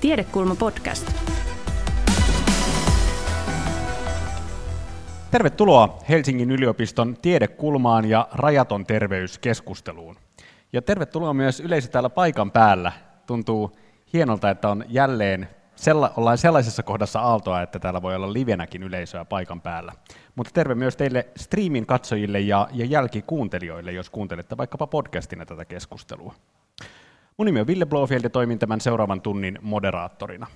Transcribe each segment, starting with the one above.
Tiedekulma podcast. Tervetuloa Helsingin yliopiston tiedekulmaan ja rajaton terveyskeskusteluun. Ja tervetuloa myös yleisö täällä paikan päällä. Tuntuu hienolta, että on jälleen sella, ollaan sellaisessa kohdassa aaltoa, että täällä voi olla livenäkin yleisöä paikan päällä. Mutta terve myös teille streamin katsojille ja, ja jälkikuuntelijoille, jos kuuntelette vaikkapa podcastina tätä keskustelua. Mun nimi on Ville Blofield ja toimin tämän seuraavan tunnin moderaattorina.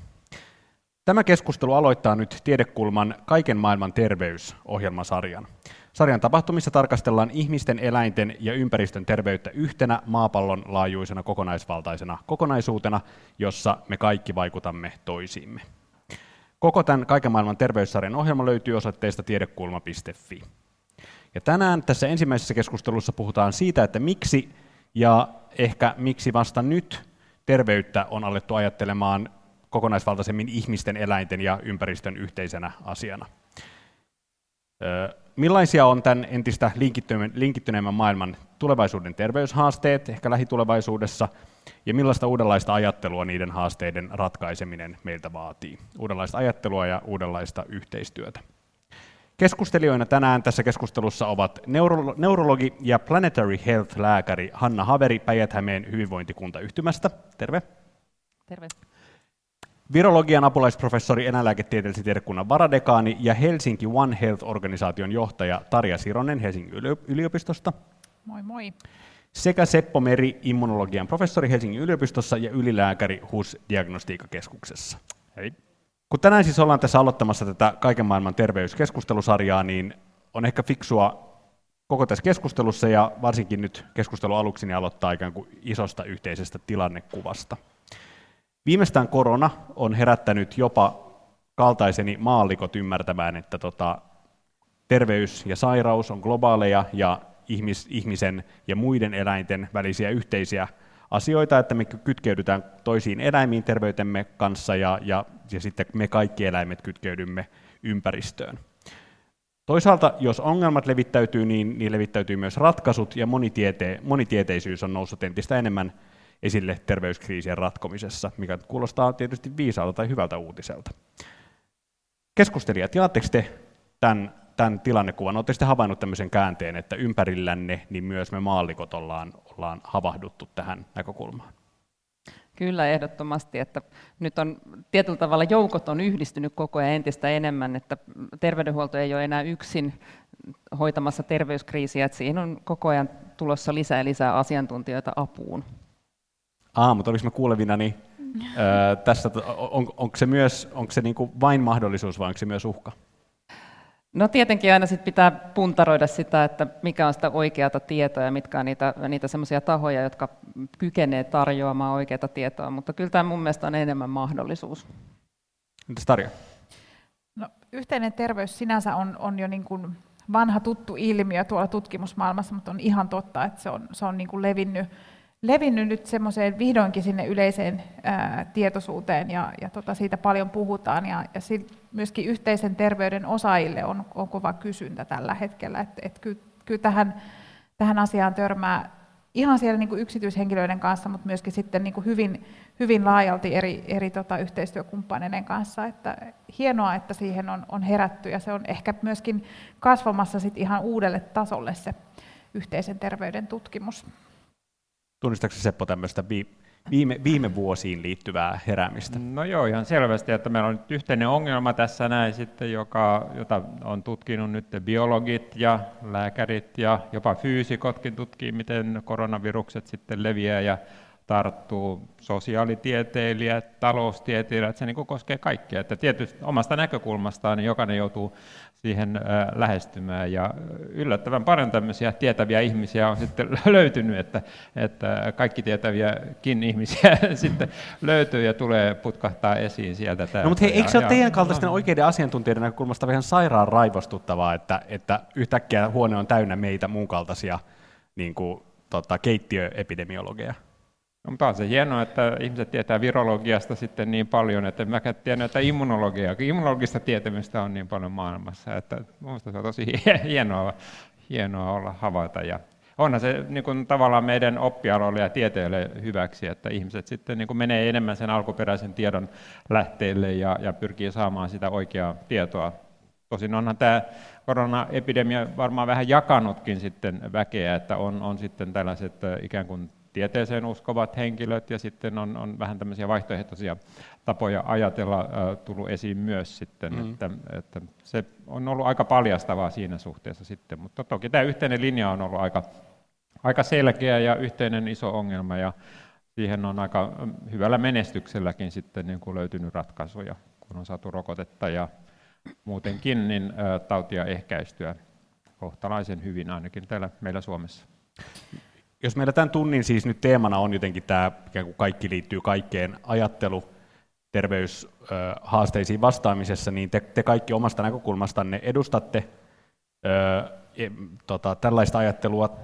Tämä keskustelu aloittaa nyt Tiedekulman Kaiken maailman terveysohjelmasarjan. Sarjan tapahtumissa tarkastellaan ihmisten, eläinten ja ympäristön terveyttä yhtenä maapallon laajuisena kokonaisvaltaisena kokonaisuutena, jossa me kaikki vaikutamme toisiimme. Koko tämän Kaiken maailman terveyssarjan ohjelma löytyy osoitteesta tiedekulma.fi. Ja tänään tässä ensimmäisessä keskustelussa puhutaan siitä, että miksi ja ehkä miksi vasta nyt terveyttä on alettu ajattelemaan kokonaisvaltaisemmin ihmisten, eläinten ja ympäristön yhteisenä asiana. Millaisia on tämän entistä linkittyneemmän maailman tulevaisuuden terveyshaasteet ehkä lähitulevaisuudessa, ja millaista uudenlaista ajattelua niiden haasteiden ratkaiseminen meiltä vaatii? Uudenlaista ajattelua ja uudenlaista yhteistyötä. Keskustelijoina tänään tässä keskustelussa ovat neuro- neurologi ja planetary health-lääkäri Hanna Haveri Päijät-Hämeen hyvinvointikuntayhtymästä. Terve. Terve. Virologian apulaisprofessori eläinlääketieteellisen tiedekunnan varadekaani ja Helsinki One Health-organisaation johtaja Tarja Sironen Helsingin yliopistosta. Moi moi. Sekä Seppo Meri, immunologian professori Helsingin yliopistossa ja ylilääkäri HUS Diagnostiikakeskuksessa. Hei. Kun tänään siis ollaan tässä aloittamassa tätä kaiken maailman terveyskeskustelusarjaa, niin on ehkä fiksua koko tässä keskustelussa ja varsinkin nyt keskustelun aluksi niin aloittaa ikään kuin isosta yhteisestä tilannekuvasta. Viimeistään korona on herättänyt jopa kaltaiseni maallikot ymmärtämään, että tota, terveys ja sairaus on globaaleja ja ihmis, ihmisen ja muiden eläinten välisiä yhteisiä asioita, että me kytkeydytään toisiin eläimiin terveytemme kanssa ja, ja, ja sitten me kaikki eläimet kytkeydymme ympäristöön. Toisaalta, jos ongelmat levittäytyy, niin, niin levittäytyy myös ratkaisut, ja monitiete, monitieteisyys on noussut entistä enemmän esille terveyskriisien ratkomisessa, mikä kuulostaa tietysti viisaalta tai hyvältä uutiselta. Keskustelijat, jaatteko te tämän, tämän tilannekuvan? Oletteko te havainnut tämmöisen käänteen, että ympärillänne niin myös me maallikot ollaan, ollaan havahduttu tähän näkökulmaan? Kyllä, ehdottomasti, että nyt on tietyllä tavalla joukot on yhdistynyt koko ajan entistä enemmän, että terveydenhuolto ei ole enää yksin hoitamassa terveyskriisiä, että siihen on koko ajan tulossa lisää ja lisää asiantuntijoita apuun. Ah, mutta oliko mä kuulevina, niin öö, tässä, on, onko se, myös, onko se niin kuin vain mahdollisuus vai onko se myös uhka? No tietenkin aina sit pitää puntaroida sitä, että mikä on sitä oikeata tietoa ja mitkä on niitä, niitä semmoisia tahoja, jotka kykenee tarjoamaan oikeaa tietoa, mutta kyllä tämä mun mielestä on enemmän mahdollisuus. Mitäs Tarja? No, yhteinen terveys sinänsä on, on jo niin kuin vanha tuttu ilmiö tuolla tutkimusmaailmassa, mutta on ihan totta, että se on, se on niin kuin levinnyt levinnyt nyt semmoiseen vihdoinkin sinne yleiseen ää, tietoisuuteen ja, ja tota, siitä paljon puhutaan ja, ja sit myöskin yhteisen terveyden osaajille on, on kova kysyntä tällä hetkellä, että et kyllä, kyllä tähän, tähän asiaan törmää ihan siellä niin kuin yksityishenkilöiden kanssa, mutta myöskin sitten niin kuin hyvin, hyvin laajalti eri, eri tota, yhteistyökumppaneiden kanssa. Että hienoa, että siihen on, on herätty ja se on ehkä myöskin kasvamassa sit ihan uudelle tasolle se yhteisen terveyden tutkimus. Tunnistatko Seppo tämmöistä viime, viime vuosiin liittyvää heräämistä? No joo, ihan selvästi, että meillä on nyt yhteinen ongelma tässä näin sitten, joka, jota on tutkinut nyt biologit ja lääkärit ja jopa fyysikotkin tutkii, miten koronavirukset sitten leviää ja tarttuu sosiaalitieteilijät, taloustieteilijät, se niin koskee kaikkia. Että tietysti omasta näkökulmastaan niin jokainen joutuu siihen lähestymään. Ja yllättävän paljon tämmöisiä tietäviä ihmisiä on sitten löytynyt, että, että kaikki tietäviäkin ihmisiä sitten löytyy ja tulee putkahtaa esiin sieltä. No, mutta hei, eikö se ole teidän kaltaisten oikeiden asiantuntijoiden näkökulmasta vähän sairaan raivostuttavaa, että, että yhtäkkiä huone on täynnä meitä muun kaltaisia niin kuin, tota, keittiöepidemiologeja? On se hienoa, että ihmiset tietää virologiasta sitten niin paljon, että mä tiedän, että immunologia, immunologista tietämystä on niin paljon maailmassa, että minusta se on tosi hienoa, hienoa olla havaita. Ja onhan se niin kuin, tavallaan meidän oppialoille ja tieteelle hyväksi, että ihmiset sitten niin kuin, menee enemmän sen alkuperäisen tiedon lähteille ja, ja pyrkii saamaan sitä oikeaa tietoa. Tosin onhan tämä koronaepidemia varmaan vähän jakanutkin sitten väkeä, että on, on sitten tällaiset ikään kuin tieteeseen uskovat henkilöt ja sitten on, on vähän tämmöisiä vaihtoehtoisia tapoja ajatella äh, tullut esiin myös sitten, mm. että, että se on ollut aika paljastavaa siinä suhteessa sitten, mutta toki tämä yhteinen linja on ollut aika, aika selkeä ja yhteinen iso ongelma ja siihen on aika hyvällä menestykselläkin sitten niin kuin löytynyt ratkaisuja, kun on saatu rokotetta ja muutenkin niin ä, tautia ehkäistyä kohtalaisen hyvin ainakin täällä meillä Suomessa. Jos meillä tämän tunnin siis nyt teemana on jotenkin tämä, ikään kuin kaikki liittyy kaikkeen ajattelu, terveyshaasteisiin vastaamisessa, niin te, te kaikki omasta näkökulmastanne edustatte ö, e, tota, tällaista ajattelua.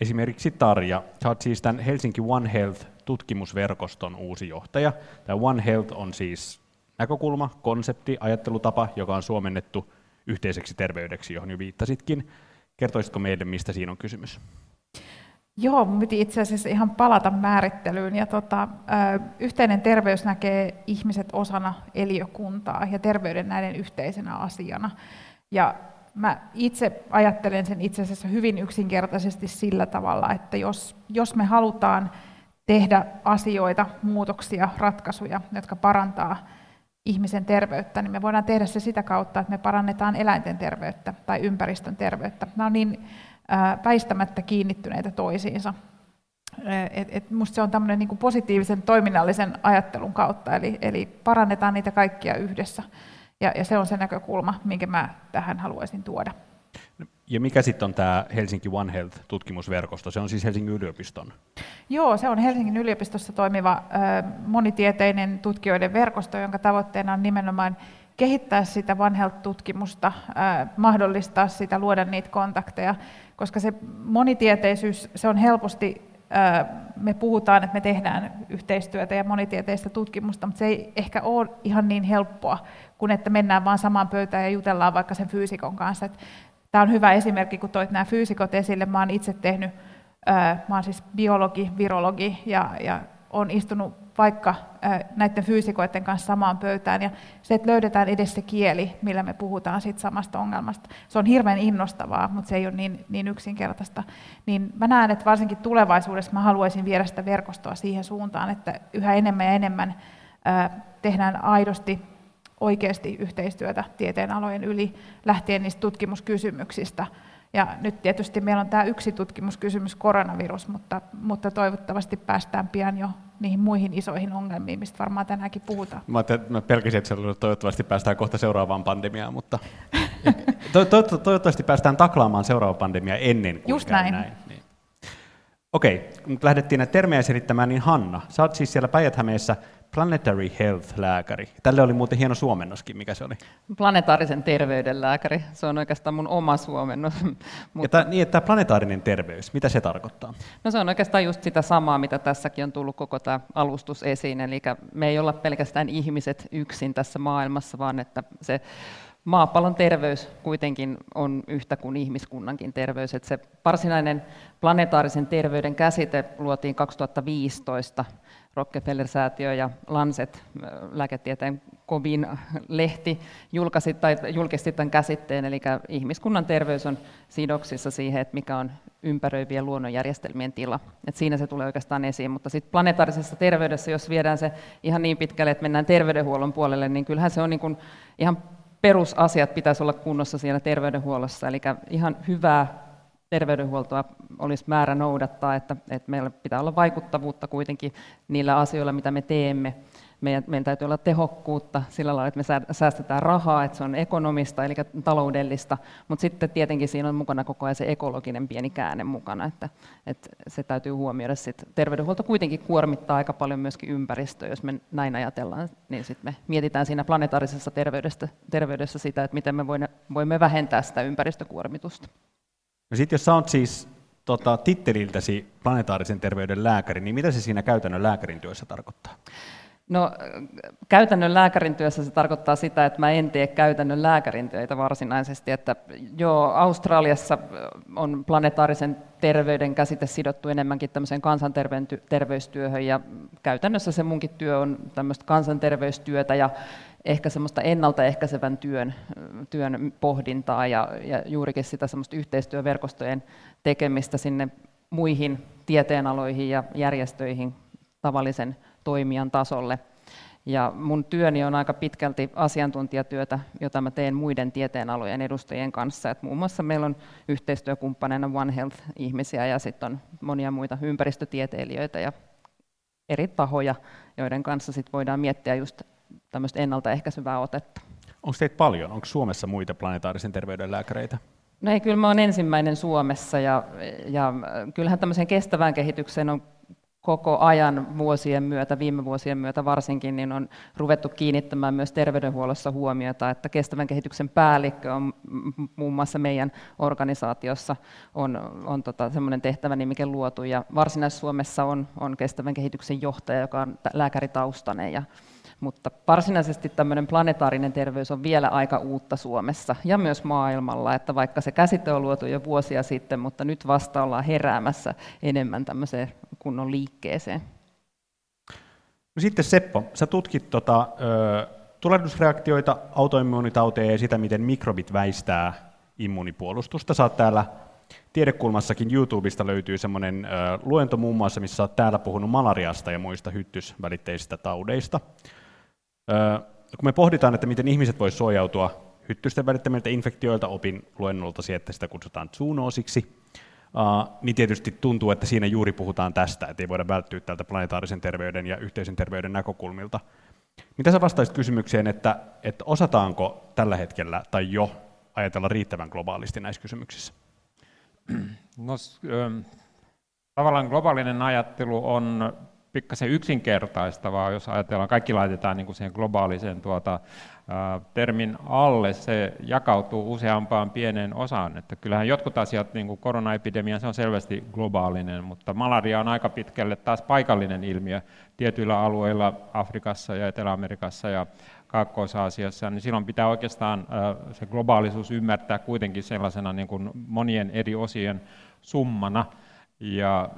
Esimerkiksi Tarja, sä oot siis tämän Helsinki One Health-tutkimusverkoston uusi johtaja. Tämä One Health on siis näkökulma, konsepti, ajattelutapa, joka on suomennettu yhteiseksi terveydeksi, johon jo viittasitkin. Kertoisitko meille, mistä siinä on kysymys? Joo, mun piti itse asiassa ihan palata määrittelyyn. Ja tota, yhteinen terveys näkee ihmiset osana eliökuntaa ja terveyden näiden yhteisenä asiana. Ja mä itse ajattelen sen itse asiassa hyvin yksinkertaisesti sillä tavalla, että jos, jos me halutaan tehdä asioita, muutoksia, ratkaisuja, jotka parantaa ihmisen terveyttä, niin me voidaan tehdä se sitä kautta, että me parannetaan eläinten terveyttä tai ympäristön terveyttä. Nämä on niin väistämättä kiinnittyneitä toisiinsa. Et, et musta se on tämmöinen niin positiivisen toiminnallisen ajattelun kautta, eli, eli parannetaan niitä kaikkia yhdessä. Ja, ja se on se näkökulma, minkä mä tähän haluaisin tuoda. Ja mikä sitten on tämä Helsinki One Health-tutkimusverkosto? Se on siis Helsingin yliopiston? Joo, se on Helsingin yliopistossa toimiva monitieteinen tutkijoiden verkosto, jonka tavoitteena on nimenomaan kehittää sitä One Health-tutkimusta, mahdollistaa sitä, luoda niitä kontakteja, koska se monitieteisyys, se on helposti, me puhutaan, että me tehdään yhteistyötä ja monitieteistä tutkimusta, mutta se ei ehkä ole ihan niin helppoa, kuin että mennään vaan samaan pöytään ja jutellaan vaikka sen fyysikon kanssa. Tämä on hyvä esimerkki, kun toit nämä fyysikot esille. Mä olen itse tehnyt, mä olen siis biologi, virologi ja, ja olen istunut vaikka näiden fyysikoiden kanssa samaan pöytään, ja se, että löydetään edes se kieli, millä me puhutaan siitä samasta ongelmasta. Se on hirveän innostavaa, mutta se ei ole niin, niin yksinkertaista. Niin mä näen, että varsinkin tulevaisuudessa mä haluaisin viedä sitä verkostoa siihen suuntaan, että yhä enemmän ja enemmän tehdään aidosti oikeasti yhteistyötä tieteenalojen yli, lähtien niistä tutkimuskysymyksistä, ja nyt tietysti meillä on tämä yksi tutkimuskysymys, koronavirus, mutta, mutta toivottavasti päästään pian jo niihin muihin isoihin ongelmiin, mistä varmaan tänäänkin puhutaan. Mä, mä pelkäsin, että toivottavasti päästään kohta seuraavaan pandemiaan, mutta to, to, to, toivottavasti päästään taklaamaan seuraava pandemia ennen kuin Just näin. näin. Niin. Okei, kun lähdettiin näitä termejä selittämään, niin Hanna, sä oot siis siellä päijät Planetary Health-lääkäri. Tälle oli muuten hieno suomennoskin, mikä se oli? Planetaarisen terveyden lääkäri. Se on oikeastaan mun oma suomennos. Ja tämä, niin, että planetaarinen terveys, mitä se tarkoittaa? No se on oikeastaan just sitä samaa, mitä tässäkin on tullut koko tämä alustus esiin. Eli me ei olla pelkästään ihmiset yksin tässä maailmassa, vaan että se maapallon terveys kuitenkin on yhtä kuin ihmiskunnankin terveys. Että se varsinainen planetaarisen terveyden käsite luotiin 2015 Rockefeller-säätiö ja Lancet, lääketieteen kovin lehti, julkaisi, tai julkisti tämän käsitteen, eli ihmiskunnan terveys on sidoksissa siihen, että mikä on ympäröivien luonnonjärjestelmien tila. Et siinä se tulee oikeastaan esiin, mutta sitten planetaarisessa terveydessä, jos viedään se ihan niin pitkälle, että mennään terveydenhuollon puolelle, niin kyllähän se on niin kuin ihan perusasiat pitäisi olla kunnossa siinä terveydenhuollossa, eli ihan hyvää terveydenhuoltoa olisi määrä noudattaa, että, että meillä pitää olla vaikuttavuutta kuitenkin niillä asioilla, mitä me teemme. Meidän, meidän täytyy olla tehokkuutta sillä lailla, että me säästetään rahaa, että se on ekonomista, eli taloudellista, mutta sitten tietenkin siinä on mukana koko ajan se ekologinen pieni käänne mukana, että, että se täytyy huomioida. Sitten terveydenhuolto kuitenkin kuormittaa aika paljon myöskin ympäristöä, jos me näin ajatellaan, niin sitten me mietitään siinä planetaarisessa terveydessä, terveydessä sitä, että miten me voimme vähentää sitä ympäristökuormitusta. No sitten jos sä oot siis tota, titteliltäsi planetaarisen terveyden lääkäri, niin mitä se siinä käytännön lääkärin työssä tarkoittaa? No, käytännön lääkärin työssä se tarkoittaa sitä, että mä en tee käytännön lääkärin töitä varsinaisesti. Että joo, Australiassa on planetaarisen terveyden käsite sidottu enemmänkin tämmöiseen kansanterveystyöhön ja käytännössä se munkin työ on tämmöistä kansanterveystyötä ja ehkä semmoista ennaltaehkäisevän työn, työn pohdintaa ja, ja juurikin sitä semmoista yhteistyöverkostojen tekemistä sinne muihin tieteenaloihin ja järjestöihin tavallisen toimijan tasolle. Ja mun työni on aika pitkälti asiantuntijatyötä, jota mä teen muiden tieteenalojen edustajien kanssa. Et muun muassa meillä on yhteistyökumppaneina One Health-ihmisiä ja sitten on monia muita ympäristötieteilijöitä ja eri tahoja, joiden kanssa sit voidaan miettiä just ennaltaehkäisevää otetta. Onko teitä paljon? Onko Suomessa muita planetaarisen terveyden lääkäreitä? No ei, kyllä mä olen ensimmäinen Suomessa ja, ja kyllähän tämmöiseen kestävään kehitykseen on koko ajan vuosien myötä, viime vuosien myötä varsinkin, niin on ruvettu kiinnittämään myös terveydenhuollossa huomiota, että kestävän kehityksen päällikkö on muun muassa meidän organisaatiossa on, on tota, semmoinen tehtävä nimike luotu, ja Varsinais-Suomessa on, on kestävän kehityksen johtaja, joka on lääkäritaustainen, ja mutta varsinaisesti tämmöinen planetaarinen terveys on vielä aika uutta Suomessa ja myös maailmalla, että vaikka se käsite on luotu jo vuosia sitten, mutta nyt vasta ollaan heräämässä enemmän tämmöiseen kunnon liikkeeseen. No sitten Seppo, sä tutkit tota, ö, tulehdusreaktioita, autoimmuunitauteja ja sitä, miten mikrobit väistää immunipuolustusta. Sä oot täällä Tiedekulmassakin YouTubesta löytyy semmoinen luento muun muassa, missä olet täällä puhunut malariasta ja muista hyttysvälitteisistä taudeista kun me pohditaan, että miten ihmiset voisivat suojautua hyttysten välittämiltä infektioilta, opin luennoltasi, että sitä kutsutaan zoonoosiksi, niin tietysti tuntuu, että siinä juuri puhutaan tästä, että ei voida välttyä tältä planetaarisen terveyden ja yhteisen terveyden näkökulmilta. Mitä sä vastaisit kysymykseen, että, että osataanko tällä hetkellä tai jo ajatella riittävän globaalisti näissä kysymyksissä? No, tavallaan globaalinen ajattelu on pikkasen yksinkertaistavaa, jos ajatellaan, kaikki laitetaan niin kuin siihen globaaliseen tuota, termin alle, se jakautuu useampaan pieneen osaan. Että kyllähän jotkut asiat, niin kuin koronaepidemia, se on selvästi globaalinen, mutta malaria on aika pitkälle taas paikallinen ilmiö tietyillä alueilla Afrikassa ja Etelä-Amerikassa ja Kaakkois-Aasiassa, niin silloin pitää oikeastaan se globaalisuus ymmärtää kuitenkin sellaisena niin kuin monien eri osien summana. Ja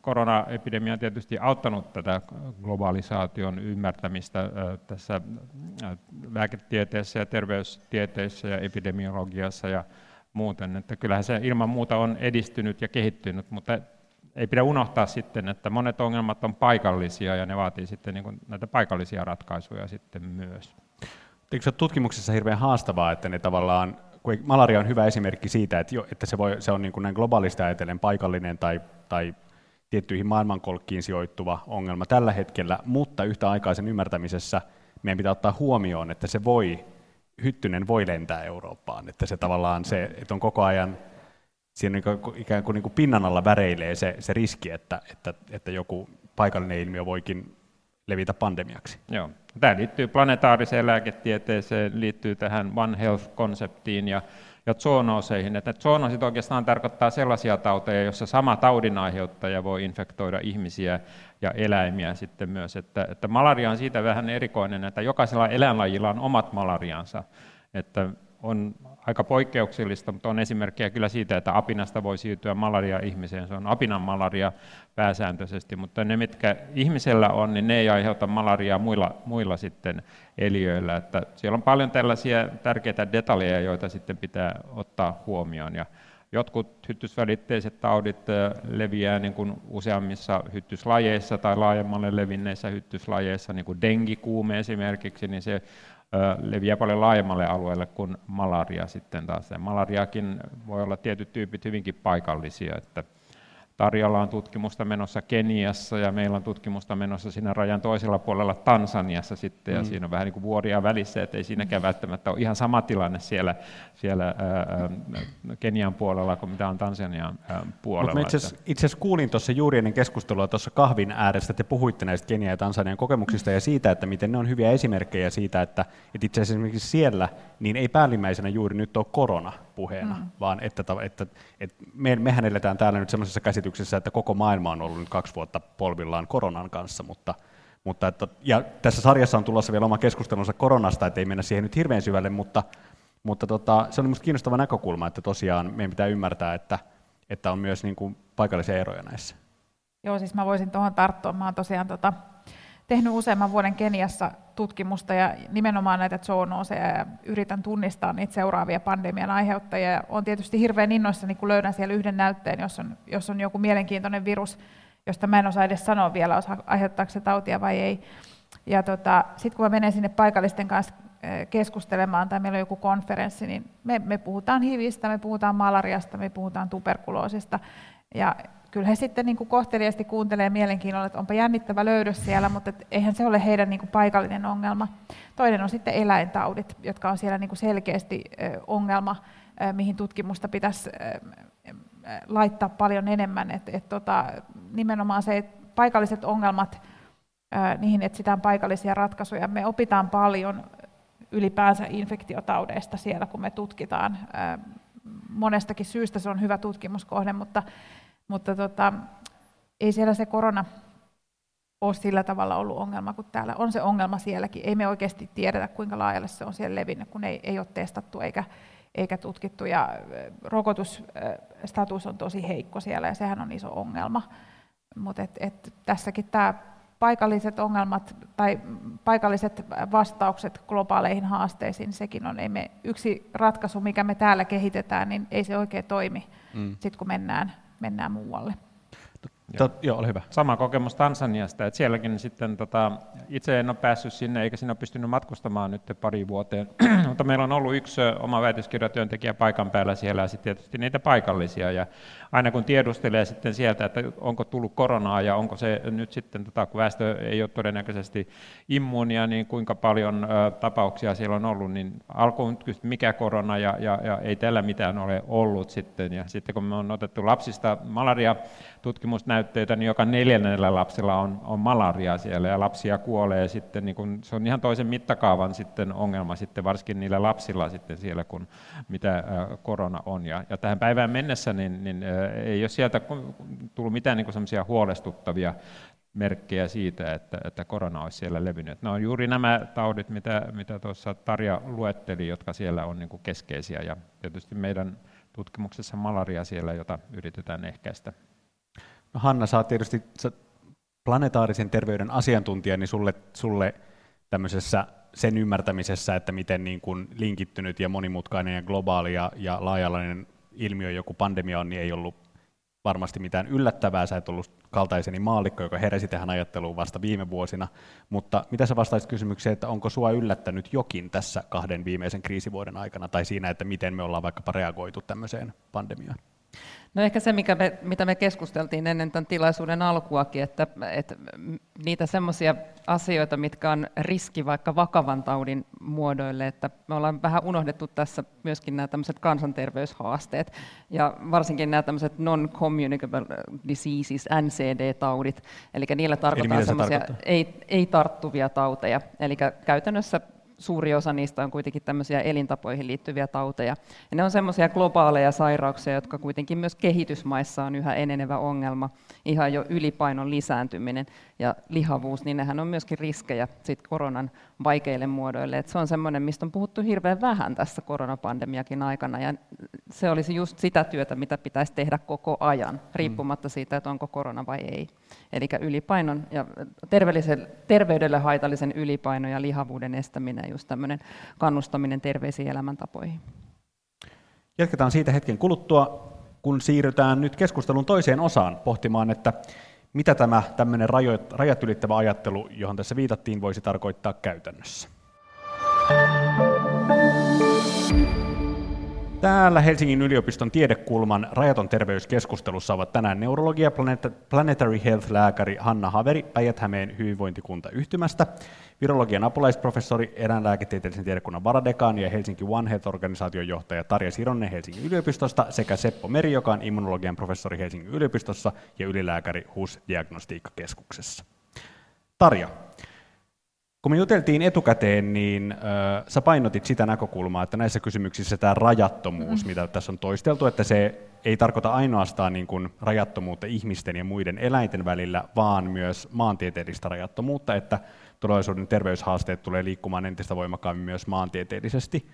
koronaepidemia on tietysti auttanut tätä globalisaation ymmärtämistä tässä lääketieteessä ja terveystieteessä ja epidemiologiassa ja muuten. Että kyllähän se ilman muuta on edistynyt ja kehittynyt, mutta ei pidä unohtaa sitten, että monet ongelmat on paikallisia ja ne vaatii sitten niin näitä paikallisia ratkaisuja sitten myös. Eikö se ole tutkimuksessa hirveän haastavaa, että ne tavallaan, kun malaria on hyvä esimerkki siitä, että, jo, että se, voi, se on niin kuin näin globaalisti ajatellen paikallinen tai, tai tiettyihin maailmankolkkiin sijoittuva ongelma tällä hetkellä, mutta yhtä aikaisen ymmärtämisessä meidän pitää ottaa huomioon, että se voi, hyttynen voi lentää Eurooppaan, että se tavallaan se, että on koko ajan siinä ikään kuin, niin kuin pinnan alla väreilee se, se riski, että, että, että joku paikallinen ilmiö voikin levitä pandemiaksi. Joo. Tämä liittyy planetaariseen lääketieteeseen, liittyy tähän One Health-konseptiin ja ja zoonooseihin. Että zoonoosit oikeastaan tarkoittaa sellaisia tauteja, joissa sama taudin aiheuttaja voi infektoida ihmisiä ja eläimiä sitten myös. Että, että malaria on siitä vähän erikoinen, että jokaisella eläinlajilla on omat malariansa. Että on aika poikkeuksellista, mutta on esimerkkejä kyllä siitä, että apinasta voi siirtyä malaria ihmiseen. Se on apinan malaria pääsääntöisesti, mutta ne, mitkä ihmisellä on, niin ne ei aiheuta malariaa muilla, muilla sitten eliöillä. Että siellä on paljon tällaisia tärkeitä detaljeja, joita sitten pitää ottaa huomioon. Ja jotkut hyttysvälitteiset taudit leviää niin kuin useammissa hyttyslajeissa tai laajemmalle levinneissä hyttyslajeissa, niin kuin dengikuume esimerkiksi, niin se leviää paljon laajemmalle alueelle kuin malaria sitten taas. Ja malariakin voi olla tietyt tyypit hyvinkin paikallisia, että Tarjolla on tutkimusta menossa Keniassa ja meillä on tutkimusta menossa siinä rajan toisella puolella Tansaniassa sitten, ja mm. siinä on vähän niin kuin vuoria välissä, että ei siinäkään välttämättä ole ihan sama tilanne siellä, siellä ää, Kenian puolella kuin mitä on Tansanian ää, puolella. Mut itse asiassa kuulin tuossa juuri ennen keskustelua tuossa kahvin ääressä, että te puhuitte näistä Kenian ja Tansanian kokemuksista ja siitä, että miten ne on hyviä esimerkkejä siitä, että, että itse asiassa esimerkiksi siellä niin ei päällimmäisenä juuri nyt ole korona puheena, mm. vaan että, että, että me, mehän eletään täällä nyt sellaisessa käsityksessä, että koko maailma on ollut nyt kaksi vuotta polvillaan koronan kanssa, mutta, Mutta että, ja tässä sarjassa on tulossa vielä oma keskustelunsa koronasta, että ei mennä siihen nyt hirveän syvälle, mutta, mutta tota, se on minusta kiinnostava näkökulma, että tosiaan meidän pitää ymmärtää, että, että on myös niin kuin paikallisia eroja näissä. Joo, siis mä voisin tuohon tarttua. Mä oon tosiaan tota, tehnyt useamman vuoden Keniassa tutkimusta ja nimenomaan näitä zoonoseja ja yritän tunnistaa niitä seuraavia pandemian aiheuttajia. Olen tietysti hirveän innoissani, kun löydän siellä yhden näytteen, jos on, jos on joku mielenkiintoinen virus, josta mä en osaa edes sanoa vielä, aiheuttaako se tautia vai ei. Ja tota, sitten kun mä menen sinne paikallisten kanssa eh, keskustelemaan tai meillä on joku konferenssi, niin me, me puhutaan HIVistä, me puhutaan malariasta, me puhutaan tuberkuloosista. Ja kyllä he sitten niin kuin kohteliasti kuuntelee mielenkiinnolla, että onpa jännittävä löydös siellä, mutta et eihän se ole heidän niin kuin paikallinen ongelma. Toinen on sitten eläintaudit, jotka on siellä niin kuin selkeästi ongelma, mihin tutkimusta pitäisi laittaa paljon enemmän. Et, et tota, nimenomaan se, että paikalliset ongelmat, niihin etsitään paikallisia ratkaisuja. Me opitaan paljon ylipäänsä infektiotaudeista siellä, kun me tutkitaan. Monestakin syystä se on hyvä tutkimuskohde, mutta mutta tota, ei siellä se korona ole sillä tavalla ollut ongelma kuin täällä. On se ongelma sielläkin. Ei me oikeasti tiedetä, kuinka laajalle se on siellä levinnyt, kun ei, ei ole testattu eikä, eikä tutkittu. Ja rokotusstatus on tosi heikko siellä ja sehän on iso ongelma. Mutta et, et tässäkin tämä paikalliset ongelmat tai paikalliset vastaukset globaaleihin haasteisiin, sekin on ei me, yksi ratkaisu, mikä me täällä kehitetään, niin ei se oikein toimi, mm. sitten kun mennään mennään muualle. Tot, joo, ole hyvä. Sama kokemus Tansaniasta, että sielläkin sitten tota, itse en ole päässyt sinne eikä ole pystynyt matkustamaan nyt pari vuoteen, mutta meillä on ollut yksi oma väitöskirjatyöntekijä paikan päällä siellä ja sitten tietysti niitä paikallisia. Ja aina kun tiedustelee sitten sieltä, että onko tullut koronaa ja onko se nyt sitten, tota, kun väestö ei ole todennäköisesti immuunia, niin kuinka paljon ä, tapauksia siellä on ollut, niin alkuun kysyt, mikä korona ja, ja, ja ei tällä mitään ole ollut sitten. Ja sitten kun me on otettu lapsista malaria tutkimusnäytteitä, niin joka neljännellä lapsella on, on malaria siellä ja lapsia kuolee sitten, niin kun, se on ihan toisen mittakaavan sitten ongelma sitten varsinkin niillä lapsilla sitten siellä, kun mitä korona on. Ja, ja tähän päivään mennessä niin, niin ei ole sieltä tullut mitään niin semmoisia huolestuttavia merkkejä siitä, että, että korona olisi siellä levinnyt. Ne on juuri nämä taudit, mitä, mitä tuossa Tarja luetteli, jotka siellä on niin keskeisiä. Ja tietysti meidän tutkimuksessa malaria siellä, jota yritetään ehkäistä. No Hanna, sä oot tietysti sä planetaarisen terveyden asiantuntija, niin sulle, sulle tämmöisessä sen ymmärtämisessä, että miten niin kuin linkittynyt ja monimutkainen ja globaali ja, ja laajalainen ilmiö joku pandemia on, niin ei ollut varmasti mitään yllättävää. Sä et ollut kaltaiseni maallikko, joka heräsi tähän ajatteluun vasta viime vuosina. Mutta mitä sä vastaisit kysymykseen, että onko sua yllättänyt jokin tässä kahden viimeisen kriisivuoden aikana, tai siinä, että miten me ollaan vaikkapa reagoitu tämmöiseen pandemiaan? No ehkä se, mikä me, mitä me keskusteltiin ennen tämän tilaisuuden alkuakin, että, että niitä semmoisia asioita, mitkä on riski vaikka vakavan taudin muodoille, että me ollaan vähän unohdettu tässä myöskin nämä tämmöiset kansanterveyshaasteet, ja varsinkin nämä tämmöiset non-communicable diseases, NCD-taudit, eli niillä tarkoittaa? semmoisia ei, ei tarttuvia tauteja, eli käytännössä suuri osa niistä on kuitenkin tämmöisiä elintapoihin liittyviä tauteja. Ja ne on semmoisia globaaleja sairauksia, jotka kuitenkin myös kehitysmaissa on yhä enenevä ongelma, ihan jo ylipainon lisääntyminen ja lihavuus, niin nehän on myöskin riskejä sit koronan vaikeille muodoille. Et se on semmoinen, mistä on puhuttu hirveän vähän tässä koronapandemiakin aikana, ja se olisi just sitä työtä, mitä pitäisi tehdä koko ajan, riippumatta siitä, että onko korona vai ei. Eli ylipainon ja terveydelle haitallisen ylipainon ja lihavuuden estäminen, just tämmöinen kannustaminen terveisiin elämäntapoihin. Jatketaan siitä hetken kuluttua, kun siirrytään nyt keskustelun toiseen osaan pohtimaan, että mitä tämä tämmöinen rajat ylittävä ajattelu, johon tässä viitattiin, voisi tarkoittaa käytännössä. Täällä Helsingin yliopiston tiedekulman rajaton terveyskeskustelussa ovat tänään neurologia Planetary Health-lääkäri Hanna Haveri Päijät-Hämeen hyvinvointikuntayhtymästä, virologian apulaisprofessori, eläinlääketieteellisen tiedekunnan varadekaani ja Helsinki One Health-organisaation johtaja Tarja Sironen Helsingin yliopistosta sekä Seppo Meri, joka on immunologian professori Helsingin yliopistossa ja ylilääkäri HUS Diagnostiikkakeskuksessa. Tarja, Kun me juteltiin etukäteen, niin äh, sä painotit sitä näkökulmaa, että näissä kysymyksissä tämä rajattomuus, mm. mitä tässä on toisteltu, että se ei tarkoita ainoastaan niin kuin rajattomuutta ihmisten ja muiden eläinten välillä, vaan myös maantieteellistä rajattomuutta, että tulevaisuuden terveyshaasteet tulee liikkumaan entistä voimakkaammin myös maantieteellisesti.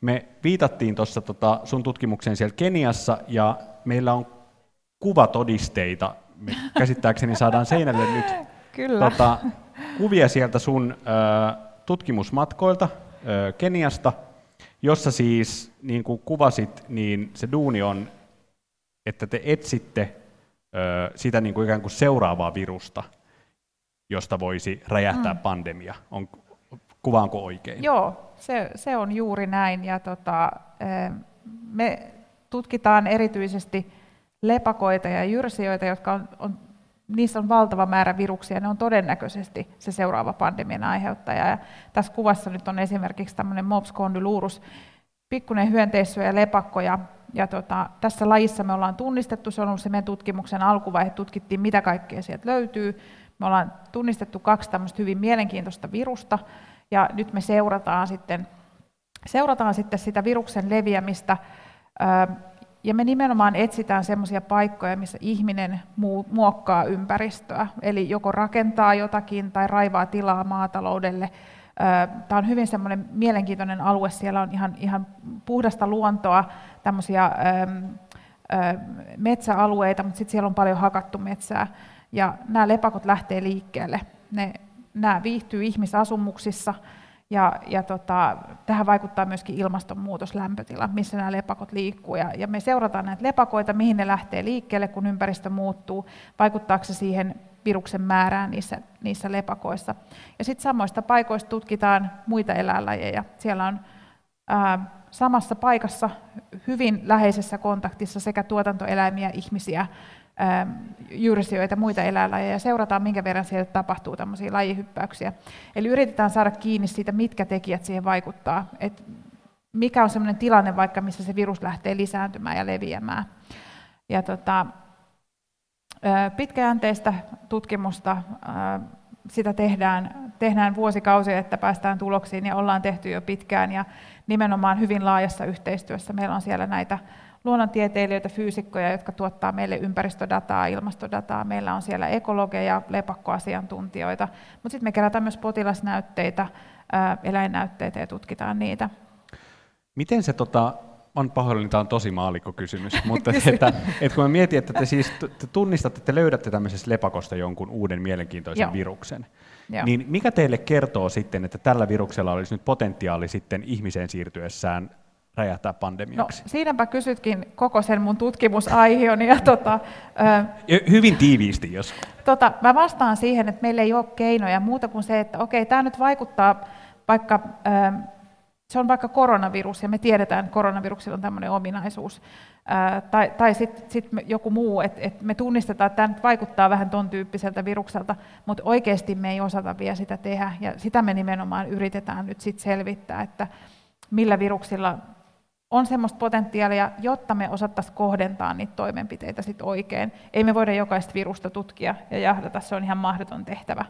Me viitattiin tuossa tota sun tutkimukseen siellä Keniassa, ja meillä on kuvatodisteita. Me käsittääkseni saadaan seinälle nyt Kyllä. Tota, kuvia sieltä sun ö, tutkimusmatkoilta ö, Keniasta, jossa siis, niin kuin kuvasit, niin se duuni on, että te etsitte ö, sitä niin kuin ikään kuin seuraavaa virusta, josta voisi räjähtää mm. pandemia. On, kuvaanko oikein? Joo, se, se on juuri näin. Ja tota, me tutkitaan erityisesti lepakoita ja jyrsijöitä, jotka on, on niissä on valtava määrä viruksia, ne on todennäköisesti se seuraava pandemian aiheuttaja. Ja tässä kuvassa nyt on esimerkiksi tämmöinen Mops condylurus, pikkuinen hyönteissyö ja lepakko, ja, ja tota, tässä lajissa me ollaan tunnistettu, se on ollut se meidän tutkimuksen alkuvaihe, tutkittiin mitä kaikkea sieltä löytyy. Me ollaan tunnistettu kaksi tämmöistä hyvin mielenkiintoista virusta, ja nyt me seurataan sitten, seurataan sitten sitä viruksen leviämistä ja me nimenomaan etsitään sellaisia paikkoja, missä ihminen muokkaa ympäristöä, eli joko rakentaa jotakin tai raivaa tilaa maataloudelle. Tämä on hyvin semmoinen mielenkiintoinen alue, siellä on ihan, ihan puhdasta luontoa, tämmöisiä metsäalueita, mutta sitten siellä on paljon hakattu metsää. Ja nämä lepakot lähtee liikkeelle. Ne, nämä viihtyy ihmisasumuksissa, ja, ja tota, tähän vaikuttaa myöskin ilmastonmuutos, lämpötila, missä nämä lepakot liikkuu. Ja, ja me seurataan näitä lepakoita, mihin ne lähtee liikkeelle, kun ympäristö muuttuu, vaikuttaako se siihen viruksen määrään niissä, niissä lepakoissa. Ja sitten samoista paikoista tutkitaan muita eläinlajeja. Siellä on ää, samassa paikassa hyvin läheisessä kontaktissa sekä tuotantoeläimiä, ihmisiä, jyrsijöitä ja muita eläinlajeja ja seurataan, minkä verran siellä tapahtuu tämmöisiä lajihyppäyksiä. Eli yritetään saada kiinni siitä, mitkä tekijät siihen vaikuttaa. Et mikä on sellainen tilanne vaikka, missä se virus lähtee lisääntymään ja leviämään. Ja tota, pitkäjänteistä tutkimusta, sitä tehdään, tehdään vuosikausia, että päästään tuloksiin ja ollaan tehty jo pitkään ja nimenomaan hyvin laajassa yhteistyössä. Meillä on siellä näitä luonnontieteilijöitä, fyysikkoja, jotka tuottaa meille ympäristödataa, ilmastodataa. Meillä on siellä ekologeja, lepakkoasiantuntijoita, mutta sitten me kerätään myös potilasnäytteitä, eläinnäytteitä ja tutkitaan niitä. Miten se tota, on pahoillani, tämä on tosi kysymys, mutta että, että kun mä mietin, että te siis te tunnistatte, että te löydätte tämmöisestä lepakosta jonkun uuden mielenkiintoisen Joo. viruksen, Joo. niin mikä teille kertoo sitten, että tällä viruksella olisi nyt potentiaali sitten ihmiseen siirtyessään räjähtää pandemiaksi? No, siinäpä kysytkin koko sen mun tutkimusaiheeni. Ja tota, Hyvin tiiviisti, jos. Tota, mä vastaan siihen, että meillä ei ole keinoja muuta kuin se, että okei, tämä nyt vaikuttaa vaikka... Se on vaikka koronavirus, ja me tiedetään, että koronaviruksilla on tämmöinen ominaisuus, ää, tai, tai sitten sit joku muu, että et me tunnistetaan, että tämä nyt vaikuttaa vähän ton tyyppiseltä virukselta, mutta oikeasti me ei osata vielä sitä tehdä, ja sitä me nimenomaan yritetään nyt sitten selvittää, että millä viruksilla on semmoista potentiaalia, jotta me osattaisiin kohdentaa niitä toimenpiteitä sit oikein. Ei me voida jokaista virusta tutkia ja jahdata, se on ihan mahdoton tehtävä.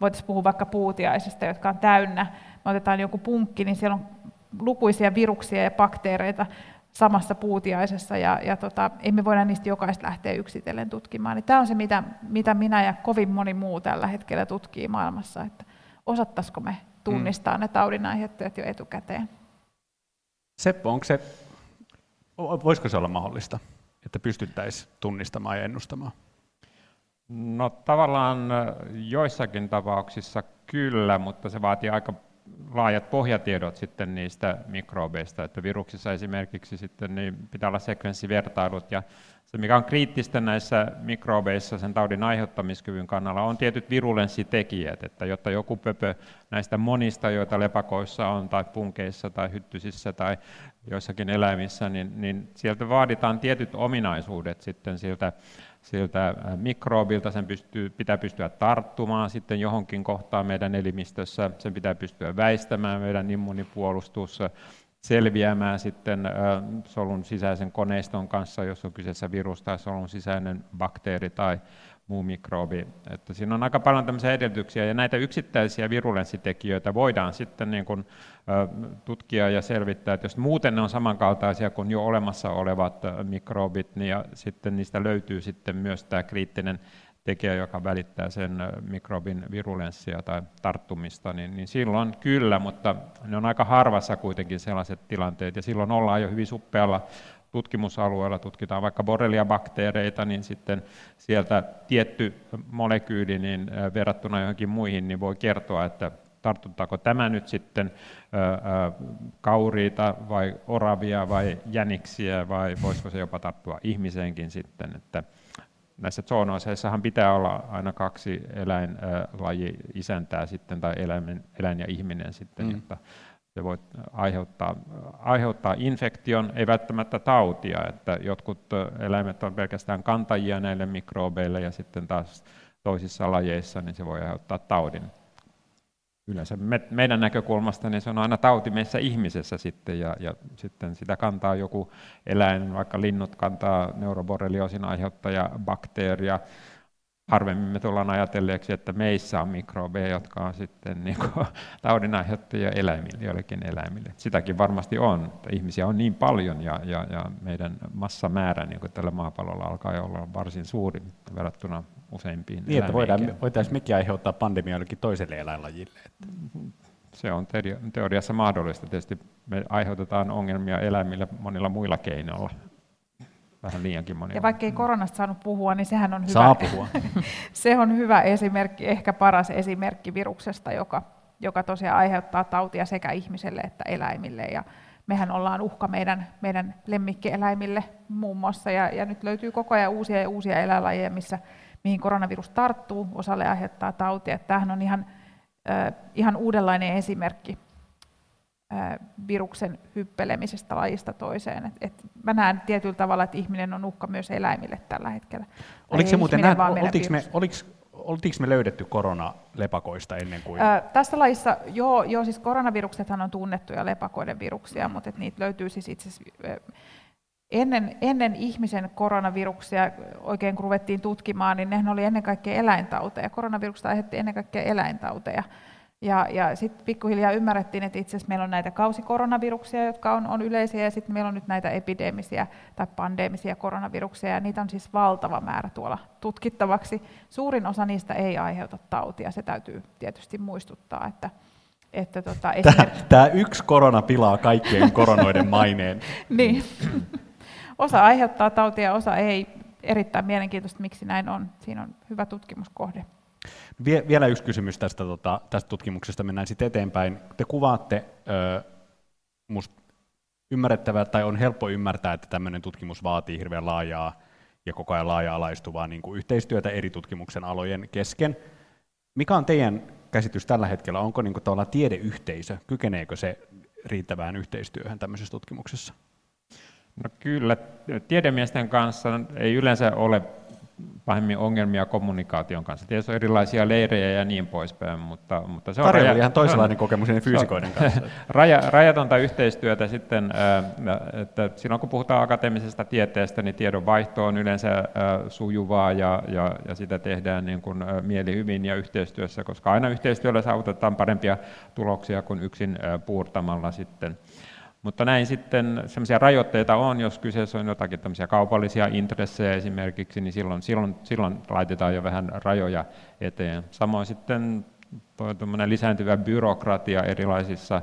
Voitaisiin puhua vaikka puutiaisista, jotka on täynnä. Me otetaan joku punkki, niin siellä on lukuisia viruksia ja bakteereita samassa puutiaisessa, ja, ja tota, ei me voida niistä jokaista lähteä yksitellen tutkimaan. Niin tämä on se, mitä, mitä minä ja kovin moni muu tällä hetkellä tutkii maailmassa, että osattaisiko me tunnistaa mm. ne taudin aiheuttajat jo etukäteen. Seppo, onko se, voisiko se olla mahdollista, että pystyttäisiin tunnistamaan ja ennustamaan? No tavallaan joissakin tapauksissa kyllä, mutta se vaatii aika laajat pohjatiedot sitten niistä mikrobeista, että viruksissa esimerkiksi sitten niin pitää olla sekvenssivertailut ja se, mikä on kriittistä näissä mikrobeissa sen taudin aiheuttamiskyvyn kannalla, on tietyt virulenssitekijät, että jotta joku pöpö näistä monista, joita lepakoissa on, tai punkeissa, tai hyttysissä, tai joissakin eläimissä, niin, niin sieltä vaaditaan tietyt ominaisuudet sitten siltä, siltä mikrobilta, sen pystyy, pitää pystyä tarttumaan sitten johonkin kohtaan meidän elimistössä, sen pitää pystyä väistämään meidän immunipuolustus, selviämään sitten solun sisäisen koneiston kanssa, jos on kyseessä virus tai solun sisäinen bakteeri tai muu mikrobi. Että siinä on aika paljon tämmöisiä edellytyksiä, ja näitä yksittäisiä virulenssitekijöitä voidaan sitten niin kuin, tutkia ja selvittää, että jos muuten ne on samankaltaisia kuin jo olemassa olevat mikrobit, niin ja sitten niistä löytyy sitten myös tämä kriittinen tekijä, joka välittää sen mikrobin virulenssia tai tarttumista, niin, niin silloin kyllä, mutta ne on aika harvassa kuitenkin sellaiset tilanteet, ja silloin ollaan jo hyvin suppealla tutkimusalueella, tutkitaan vaikka borrelia-bakteereita, niin sitten sieltä tietty molekyyli niin verrattuna johonkin muihin niin voi kertoa, että tartutaanko tämä nyt sitten kauriita vai oravia vai jäniksiä vai voisiko se jopa tarttua ihmiseenkin sitten, että näissä zoonooseissahan pitää olla aina kaksi eläinlaji isäntää sitten, tai eläin, eläin ja ihminen sitten, mm. jotta se voi aiheuttaa, aiheuttaa infektion, ei välttämättä tautia, että jotkut eläimet on pelkästään kantajia näille mikrobeille ja sitten taas toisissa lajeissa niin se voi aiheuttaa taudin yleensä me, meidän näkökulmasta niin se on aina tauti meissä ihmisessä sitten, ja, ja sitten sitä kantaa joku eläin, vaikka linnut kantaa neuroborrelioosin aiheuttaja bakteeria. Harvemmin me tullaan ajatelleeksi, että meissä on mikrobeja, jotka on sitten niin kuin, taudin aiheuttajia eläimille, joillekin eläimille. Sitäkin varmasti on, että ihmisiä on niin paljon ja, ja, ja meidän massamäärä niin kuin tällä maapallolla alkaa olla varsin suuri verrattuna useimpiin Niin, että voidaan, voitaisiin mekin aiheuttaa pandemia jollekin toiselle eläinlajille. Se on teoriassa mahdollista. Tietysti me aiheutetaan ongelmia eläimille monilla muilla keinoilla. Vähän liiankin monia. Ja vaikka ei koronasta saanut puhua, niin sehän on hyvä. Saa puhua. se on hyvä esimerkki, ehkä paras esimerkki viruksesta, joka, joka tosiaan aiheuttaa tautia sekä ihmiselle että eläimille. Ja mehän ollaan uhka meidän, meidän lemmikkieläimille muun muassa, ja, ja nyt löytyy koko ajan uusia ja uusia eläinlajeja, missä mihin koronavirus tarttuu, osalle aiheuttaa tautia. Tämähän on ihan, äh, ihan uudenlainen esimerkki viruksen hyppelemisestä lajista toiseen. Et, et mä näen tietyllä tavalla, että ihminen on uhka myös eläimille tällä hetkellä. Oliko se muuten näin, oltiinko me, oliks, oltiinko me löydetty korona lepakoista ennen kuin? Ää, tässä lajissa, joo, joo, siis koronaviruksethan on tunnettuja lepakoiden viruksia, mutta niitä löytyy siis itse asiassa ennen, ennen ihmisen koronaviruksia oikein kun ruvettiin tutkimaan, niin nehän oli ennen kaikkea eläintauteja. Koronavirukset aiheutti ennen kaikkea eläintauteja. Ja, ja sitten pikkuhiljaa ymmärrettiin, että itse asiassa meillä on näitä kausikoronaviruksia, jotka on, on yleisiä, ja sitten meillä on nyt näitä epidemisiä tai pandeemisia koronaviruksia, ja niitä on siis valtava määrä tuolla tutkittavaksi. Suurin osa niistä ei aiheuta tautia, se täytyy tietysti muistuttaa, että, että tota, esimerkiksi... Tämä yksi korona pilaa kaikkien koronoiden maineen. niin. Osa aiheuttaa tautia, osa ei. Erittäin mielenkiintoista, miksi näin on. Siinä on hyvä tutkimuskohde. Vie, vielä yksi kysymys tästä, tota, tästä tutkimuksesta, mennään sitten eteenpäin. Te kuvaatte ö, ymmärrettävää, tai on helppo ymmärtää, että tämmöinen tutkimus vaatii hirveän laajaa ja koko ajan laaja-alaistuvaa niin kuin yhteistyötä eri tutkimuksen alojen kesken. Mikä on teidän käsitys tällä hetkellä? Onko niin kuin, tiedeyhteisö, kykeneekö se riittävään yhteistyöhön tämmöisessä tutkimuksessa? No kyllä, tiedemiesten kanssa ei yleensä ole pahemmin ongelmia kommunikaation kanssa. Tietysti on erilaisia leirejä ja niin poispäin, mutta, mutta se on... raja, ihan toisenlainen kokemus fyysikoiden kanssa. raja, rajatonta yhteistyötä sitten, että silloin kun puhutaan akateemisesta tieteestä, niin tiedon vaihto on yleensä sujuvaa ja, ja, ja sitä tehdään niin kuin mieli hyvin ja yhteistyössä, koska aina yhteistyöllä saavutetaan parempia tuloksia kuin yksin puurtamalla sitten. Mutta näin sitten sellaisia rajoitteita on, jos kyseessä on jotakin tämmöisiä kaupallisia intressejä esimerkiksi, niin silloin, silloin, silloin laitetaan jo vähän rajoja eteen. Samoin sitten lisääntyvä byrokratia erilaisissa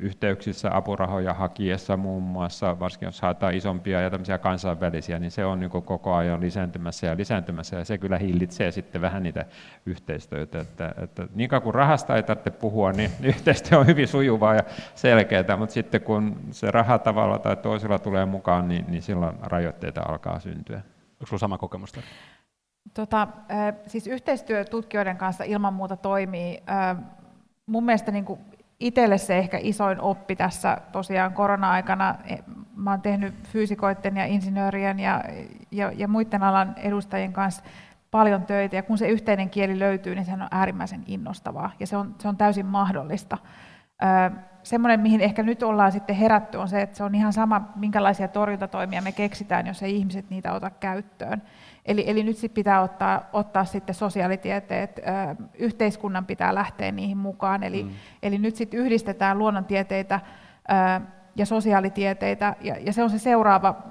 yhteyksissä apurahoja hakiessa muun muassa, varsinkin jos haetaan isompia ja tämmöisiä kansainvälisiä, niin se on niin koko ajan lisääntymässä ja lisääntymässä, ja se kyllä hillitsee sitten vähän niitä yhteistyötä. Että, että niin kauan kuin rahasta ei tarvitse puhua, niin yhteistyö on hyvin sujuvaa ja selkeää, mutta sitten kun se raha tavalla tai toisella tulee mukaan, niin, niin silloin rajoitteita alkaa syntyä. Onko sinulla sama kokemus? Tota, siis yhteistyö tutkijoiden kanssa ilman muuta toimii. Mun mielestä niin kuin itselle se ehkä isoin oppi tässä tosiaan korona-aikana. E, mä oon tehnyt fyysikoiden ja insinöörien ja, ja, ja muiden alan edustajien kanssa paljon töitä, ja kun se yhteinen kieli löytyy, niin se on äärimmäisen innostavaa, ja se on, se on täysin mahdollista. Öö, semmoinen, mihin ehkä nyt ollaan sitten herätty, on se, että se on ihan sama, minkälaisia torjuntatoimia me keksitään, jos ei ihmiset niitä ota käyttöön. Eli, eli nyt sit pitää ottaa, ottaa sitten sosiaalitieteet, ö, yhteiskunnan pitää lähteä niihin mukaan. Eli, mm. eli nyt sitten yhdistetään luonnontieteitä ö, ja sosiaalitieteitä, ja, ja se on se seuraava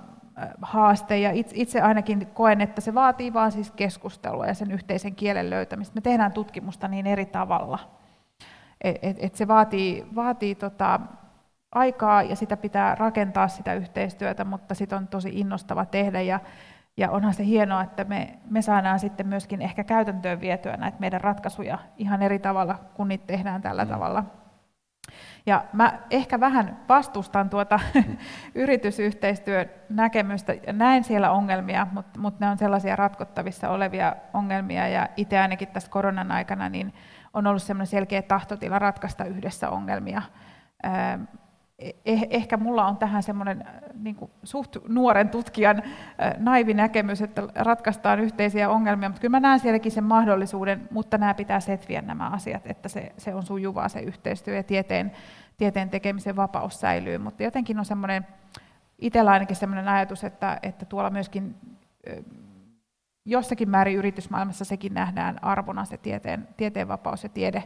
haaste, ja itse, ainakin koen, että se vaatii vaan siis keskustelua ja sen yhteisen kielen löytämistä. Me tehdään tutkimusta niin eri tavalla. Et, et, et se vaatii, vaatii tota, aikaa ja sitä pitää rakentaa sitä yhteistyötä, mutta sitä on tosi innostava tehdä ja, ja onhan se hienoa, että me, me saadaan sitten myöskin ehkä käytäntöön vietyä näitä meidän ratkaisuja ihan eri tavalla, kun niitä tehdään tällä mm. tavalla. Ja mä ehkä vähän vastustan tuota yritysyhteistyön näkemystä. Näen siellä ongelmia, mutta, mutta ne on sellaisia ratkottavissa olevia ongelmia. Ja itse ainakin tässä koronan aikana niin on ollut sellainen selkeä tahtotila ratkaista yhdessä ongelmia. Eh, ehkä mulla on tähän semmoinen äh, niin suht nuoren tutkijan äh, naivi näkemys, että ratkaistaan yhteisiä ongelmia, mutta kyllä mä näen sielläkin sen mahdollisuuden, mutta nämä pitää setviä nämä asiat, että se, se on sujuvaa se yhteistyö ja tieteen, tieteen tekemisen vapaus säilyy, mutta jotenkin on semmoinen, itsellä ainakin semmoinen ajatus, että, että tuolla myöskin jossakin määrin yritysmaailmassa sekin nähdään arvona se tieteen, tieteen vapaus ja tiede,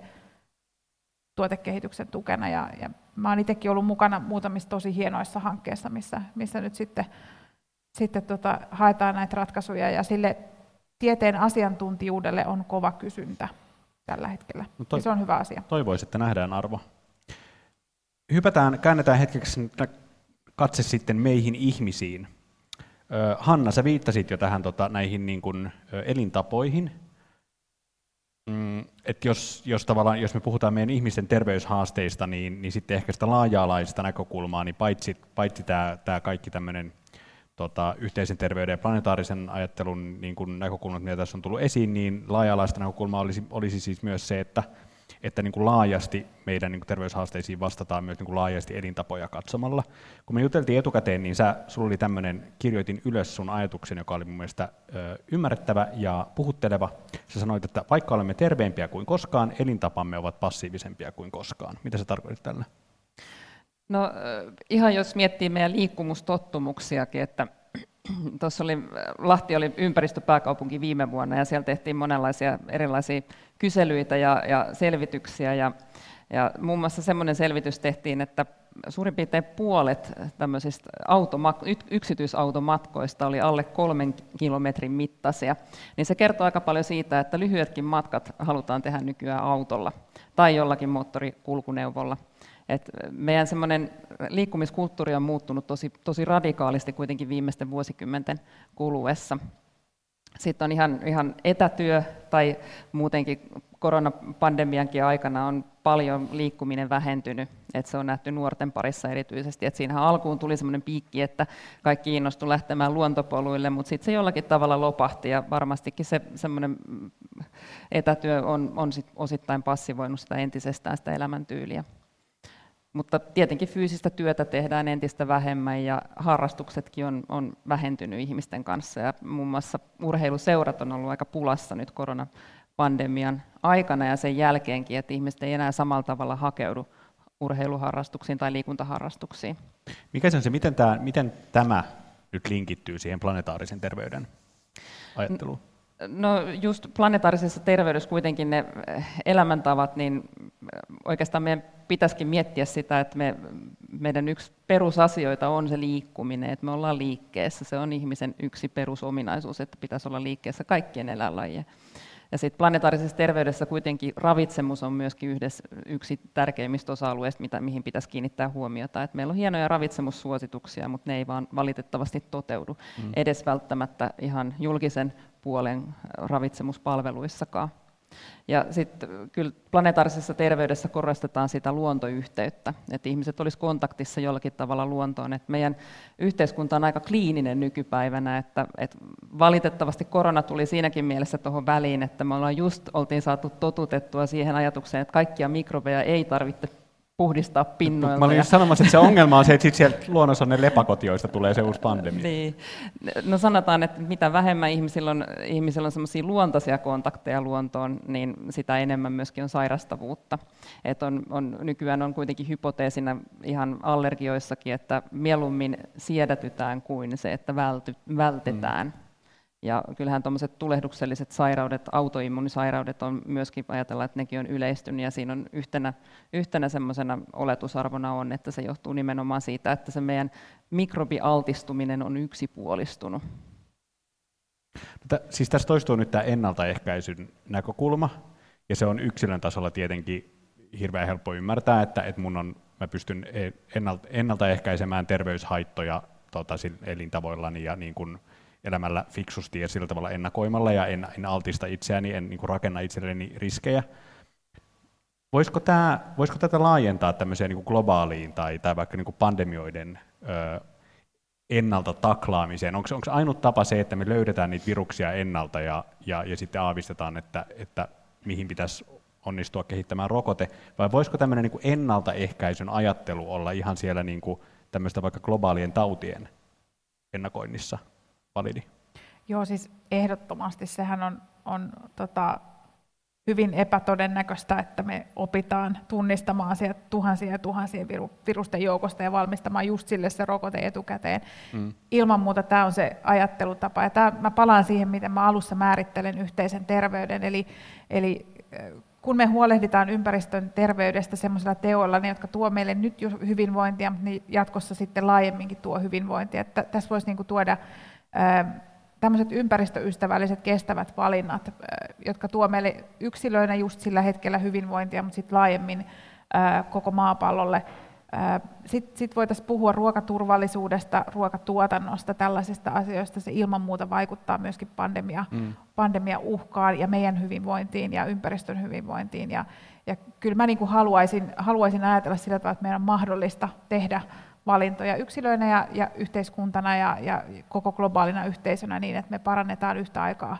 tuotekehityksen tukena. Ja, ja mä olen itsekin ollut mukana muutamissa tosi hienoissa hankkeissa, missä, missä nyt sitten, sitten tota, haetaan näitä ratkaisuja ja sille tieteen asiantuntijuudelle on kova kysyntä tällä hetkellä. No toi, ja se on hyvä asia. Toivoisin, että nähdään arvo. Hypätään, käännetään hetkeksi katse sitten meihin ihmisiin. Hanna, sä viittasit jo tähän tota, näihin niin kuin, elintapoihin, Mm, että jos, jos, tavallaan, jos me puhutaan meidän ihmisten terveyshaasteista, niin, niin sitten ehkä sitä laaja-alaista näkökulmaa, niin paitsi, paitsi tämä, tämä kaikki tämmöinen tota, yhteisen terveyden ja planetaarisen ajattelun niin näkökulmat, mitä tässä on tullut esiin, niin laaja-alaista näkökulmaa olisi, olisi siis myös se, että että niin kuin laajasti meidän niin kuin terveyshaasteisiin vastataan myös niin kuin laajasti elintapoja katsomalla. Kun me juteltiin etukäteen, niin sä, sulla oli tämmöinen, kirjoitin ylös sun ajatuksen, joka oli mun mielestä ö, ymmärrettävä ja puhutteleva. Sä sanoit, että vaikka olemme terveempiä kuin koskaan, elintapamme ovat passiivisempia kuin koskaan. Mitä se tarkoitit tällä? No ihan jos miettii meidän liikkumustottumuksiakin, että tuossa oli, Lahti oli ympäristöpääkaupunki viime vuonna ja siellä tehtiin monenlaisia erilaisia kyselyitä ja, ja selvityksiä. Ja, ja muun muassa semmoinen selvitys tehtiin, että suurin piirtein puolet tämmöisistä automat- yksityisautomatkoista oli alle kolmen kilometrin mittaisia. Niin se kertoo aika paljon siitä, että lyhyetkin matkat halutaan tehdä nykyään autolla tai jollakin moottorikulkuneuvolla. Et meidän semmoinen liikkumiskulttuuri on muuttunut tosi, tosi radikaalisti kuitenkin viimeisten vuosikymmenten kuluessa. Sitten on ihan, ihan etätyö tai muutenkin koronapandemiankin aikana on paljon liikkuminen vähentynyt, että se on nähty nuorten parissa erityisesti. Et siinähän alkuun tuli semmoinen piikki, että kaikki innostu lähtemään luontopoluille, mutta sitten se jollakin tavalla lopahti ja varmastikin se semmoinen etätyö on, on sit osittain passivoinut sitä entisestään sitä elämäntyyliä. Mutta tietenkin fyysistä työtä tehdään entistä vähemmän ja harrastuksetkin on, on vähentynyt ihmisten kanssa. Ja muun muassa urheiluseurat on ollut aika pulassa nyt koronapandemian aikana ja sen jälkeenkin, että ihmiset ei enää samalla tavalla hakeudu urheiluharrastuksiin tai liikuntaharrastuksiin. Mikä se on se, miten tämä, miten tämä nyt linkittyy siihen planetaarisen terveyden ajatteluun? No just planetaarisessa terveydessä kuitenkin ne elämäntavat, niin oikeastaan meidän pitäisikin miettiä sitä, että me, meidän yksi perusasioita on se liikkuminen, että me ollaan liikkeessä. Se on ihmisen yksi perusominaisuus, että pitäisi olla liikkeessä kaikkien eläinlajien. Ja sitten planetaarisessa terveydessä kuitenkin ravitsemus on myöskin yhdessä, yksi tärkeimmistä osa-alueista, mitä, mihin pitäisi kiinnittää huomiota. Et meillä on hienoja ravitsemussuosituksia, mutta ne ei vaan valitettavasti toteudu mm. edes välttämättä ihan julkisen puolen ravitsemuspalveluissakaan. Ja sitten kyllä planetaarisessa terveydessä korostetaan sitä luontoyhteyttä, että ihmiset olisivat kontaktissa jollakin tavalla luontoon. Että meidän yhteiskunta on aika kliininen nykypäivänä, että, että valitettavasti korona tuli siinäkin mielessä tuohon väliin, että me ollaan just oltiin saatu totutettua siihen ajatukseen, että kaikkia mikrobeja ei tarvitse puhdistaa pinnoilta. Mä olin just sanomassa, että se ongelma on se, että sit sieltä luonnossa on ne lepakot, joista tulee se uusi pandemia. Niin. No sanotaan, että mitä vähemmän ihmisillä on, ihmisillä on semmoisia luontaisia kontakteja luontoon, niin sitä enemmän myöskin on sairastavuutta. Et on, on, nykyään on kuitenkin hypoteesina ihan allergioissakin, että mieluummin siedätytään kuin se, että välty, vältetään. Mm. Ja kyllähän tuommoiset tulehdukselliset sairaudet, autoimmunisairaudet on myöskin, ajatellaan, että nekin on yleistynyt ja siinä on yhtenä, yhtenä semmoisena oletusarvona on, että se johtuu nimenomaan siitä, että se meidän mikrobialtistuminen on yksipuolistunut. No, siis tässä toistuu nyt tämä ennaltaehkäisyn näkökulma, ja se on yksilön tasolla tietenkin hirveän helppo ymmärtää, että, että mun on, mä pystyn e, ennaltaehkäisemään terveyshaittoja tota, elintavoillani ja niin kuin elämällä fiksusti ja sillä tavalla ennakoimalla ja en, en altista itseäni, en niin kuin rakenna itselleni riskejä. Voisiko, tämä, voisiko tätä laajentaa tämmöiseen niin kuin globaaliin tai, tai vaikka niin kuin pandemioiden ö, ennalta taklaamiseen? Onko, onko ainut tapa se, että me löydetään niitä viruksia ennalta ja, ja, ja sitten aavistetaan, että, että mihin pitäisi onnistua kehittämään rokote, vai voisiko tämmöinen niin ennaltaehkäisyn ajattelu olla ihan siellä niin kuin tämmöistä vaikka globaalien tautien ennakoinnissa validi? Joo, siis ehdottomasti sehän on, on tota, hyvin epätodennäköistä, että me opitaan tunnistamaan sieltä tuhansia ja tuhansien virusten joukosta ja valmistamaan just sille se rokote etukäteen. Mm. Ilman muuta tämä on se ajattelutapa. Ja tämä, mä palaan siihen, miten mä alussa määrittelen yhteisen terveyden. Eli, eli kun me huolehditaan ympäristön terveydestä sellaisilla teoilla, niin jotka tuo meille nyt jo hyvinvointia, niin jatkossa sitten laajemminkin tuo hyvinvointia. Että tässä voisi niin tuoda tämmöiset ympäristöystävälliset kestävät valinnat, jotka tuo meille yksilöinä just sillä hetkellä hyvinvointia, mutta sitten laajemmin koko maapallolle. Sitten sit voitaisiin puhua ruokaturvallisuudesta, ruokatuotannosta, tällaisista asioista. Se ilman muuta vaikuttaa myöskin pandemia, mm. pandemia uhkaan ja meidän hyvinvointiin ja ympäristön hyvinvointiin. Ja, ja kyllä mä niin kuin haluaisin, haluaisin ajatella sillä tavalla, että meidän on mahdollista tehdä valintoja yksilöinä ja, ja yhteiskuntana ja, ja koko globaalina yhteisönä niin, että me parannetaan yhtä aikaa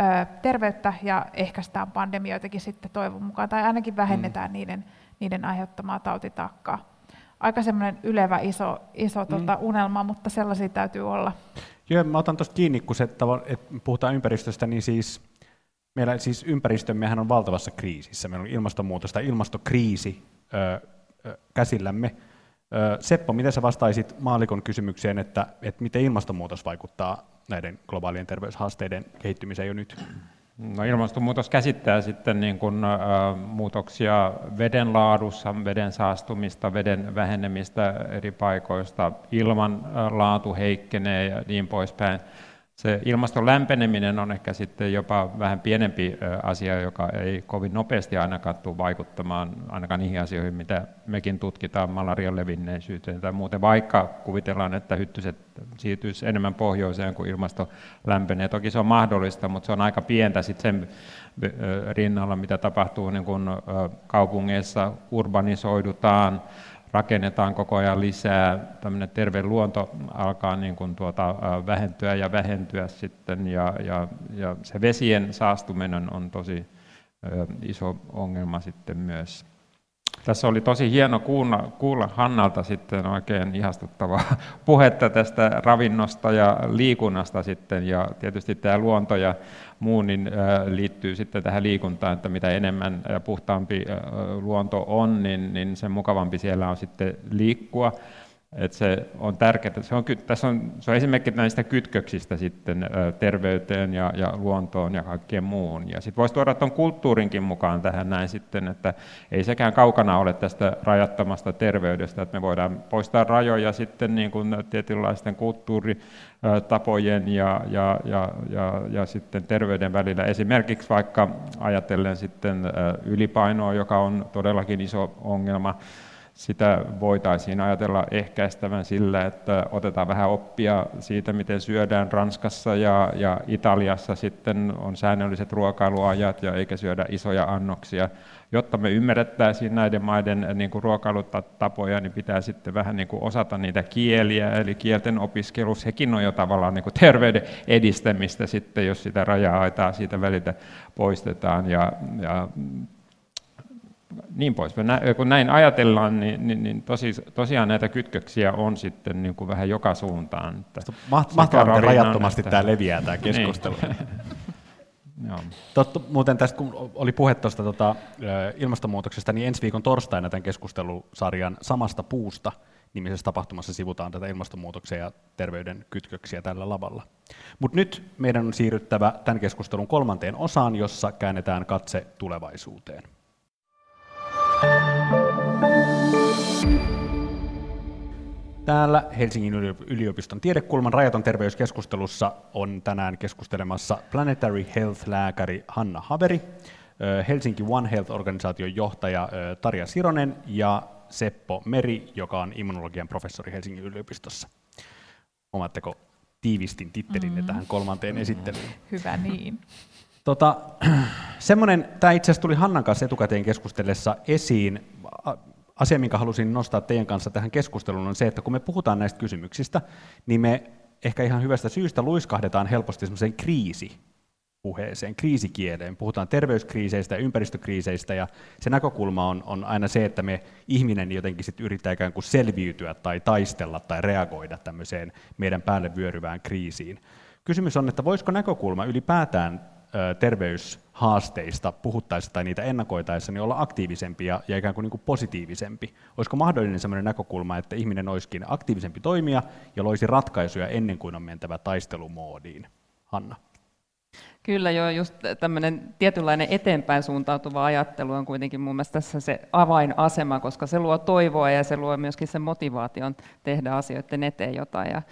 ö, terveyttä ja ehkäistään pandemioitakin sitten toivon mukaan, tai ainakin vähennetään mm. niiden, niiden aiheuttamaa tautitakkaa. Aika semmoinen ylevä iso, iso mm. tota, unelma, mutta sellaisia täytyy olla. Joo, mä otan tuosta kiinni, kun se, että puhutaan ympäristöstä, niin siis meillä siis ympäristömmehän on valtavassa kriisissä. Meillä on ilmastonmuutos tai ilmastokriisi ö, ö, käsillämme. Seppo, miten sä vastaisit maalikon kysymykseen, että, että miten ilmastonmuutos vaikuttaa näiden globaalien terveyshaasteiden kehittymiseen jo nyt? No, ilmastonmuutos käsittää sitten niin kuin, ä, muutoksia veden laadussa, veden saastumista, veden vähenemistä eri paikoista, ilman laatu heikkenee ja niin poispäin se ilmaston lämpeneminen on ehkä sitten jopa vähän pienempi asia, joka ei kovin nopeasti ainakaan tule vaikuttamaan ainakaan niihin asioihin, mitä mekin tutkitaan malarian levinneisyyteen tai muuten, vaikka kuvitellaan, että hyttyset siirtyisi enemmän pohjoiseen, kuin ilmasto lämpenee. Toki se on mahdollista, mutta se on aika pientä sitten sen rinnalla, mitä tapahtuu niin kun kaupungeissa urbanisoidutaan, rakennetaan koko ajan lisää, tämmöinen terve luonto alkaa niin kuin tuota, vähentyä ja vähentyä sitten, ja, ja, ja se vesien saastuminen on tosi iso ongelma sitten myös. Tässä oli tosi hieno kuulla, kuulla Hannalta sitten oikein ihastuttavaa puhetta tästä ravinnosta ja liikunnasta sitten, ja tietysti tämä luonto ja muu niin liittyy sitten tähän liikuntaan, että mitä enemmän ja puhtaampi luonto on, niin, niin sen mukavampi siellä on sitten liikkua. Et se on tärkeää. Se on, tässä on, se on esimerkki näistä kytköksistä sitten terveyteen ja, ja luontoon ja kaikkeen muuhun. Ja sitten voisi tuoda tuon kulttuurinkin mukaan tähän näin sitten, että ei sekään kaukana ole tästä rajattomasta terveydestä, että me voidaan poistaa rajoja sitten niin kuin tietynlaisten kulttuuritapojen ja, ja, ja, ja, ja sitten terveyden välillä. Esimerkiksi vaikka ajatellen sitten ylipainoa, joka on todellakin iso ongelma, sitä voitaisiin ajatella ehkäistävän sillä, että otetaan vähän oppia siitä, miten syödään Ranskassa ja, ja Italiassa sitten on säännölliset ruokailuajat ja eikä syödä isoja annoksia. Jotta me ymmärrettäisiin näiden maiden niin kuin ruokailutapoja, niin pitää sitten vähän niin kuin osata niitä kieliä, eli kielten opiskelu, sekin on jo tavallaan niin kuin terveyden edistämistä sitten, jos sitä raja-aitaa siitä väliltä poistetaan. Ja, ja niin pois. Kun näin ajatellaan, niin, niin, niin tosi, tosiaan näitä kytköksiä on sitten niin kuin vähän joka suuntaan. Mahtavaa, että rajattomasti että... tämä leviää tämä niin. keskustelu. Joo. Totta, muuten tästä, kun oli puhe tuosta tota, ilmastonmuutoksesta, niin ensi viikon torstaina tämän keskustelusarjan Samasta puusta nimisessä tapahtumassa sivutaan tätä ilmastonmuutoksen ja terveyden kytköksiä tällä lavalla. Mutta nyt meidän on siirryttävä tämän keskustelun kolmanteen osaan, jossa käännetään katse tulevaisuuteen. Täällä Helsingin yliopiston tiedekulman rajaton terveyskeskustelussa on tänään keskustelemassa Planetary Health-lääkäri Hanna Haveri, Helsinki One Health-organisaation johtaja Tarja Sironen ja Seppo Meri, joka on immunologian professori Helsingin yliopistossa. Omaatteko tiivistin tittelinne mm. tähän kolmanteen esittelyyn? Hyvä niin. Tota, semmoinen, tämä itse asiassa tuli Hannan kanssa etukäteen keskustellessa esiin. Asia, minkä halusin nostaa teidän kanssa tähän keskusteluun, on se, että kun me puhutaan näistä kysymyksistä, niin me ehkä ihan hyvästä syystä luiskahdetaan helposti semmoiseen kriisi puheeseen, kriisikieleen. Puhutaan terveyskriiseistä ja ympäristökriiseistä, ja se näkökulma on, on aina se, että me ihminen jotenkin sit yrittää ikään kuin selviytyä tai taistella tai reagoida tämmöiseen meidän päälle vyöryvään kriisiin. Kysymys on, että voisiko näkökulma ylipäätään terveyshaasteista puhuttaessa tai niitä ennakoitaessa niin olla aktiivisempi ja, ja ikään kuin, niin kuin positiivisempi? Olisiko mahdollinen sellainen näkökulma, että ihminen olisikin aktiivisempi toimija ja loisi ratkaisuja ennen kuin on mentävä taistelumoodiin? Hanna. Kyllä joo, just tämmöinen tietynlainen eteenpäin suuntautuva ajattelu on kuitenkin mun mielestä tässä se avainasema, koska se luo toivoa ja se luo myöskin sen motivaation tehdä asioiden eteen jotain. Ja,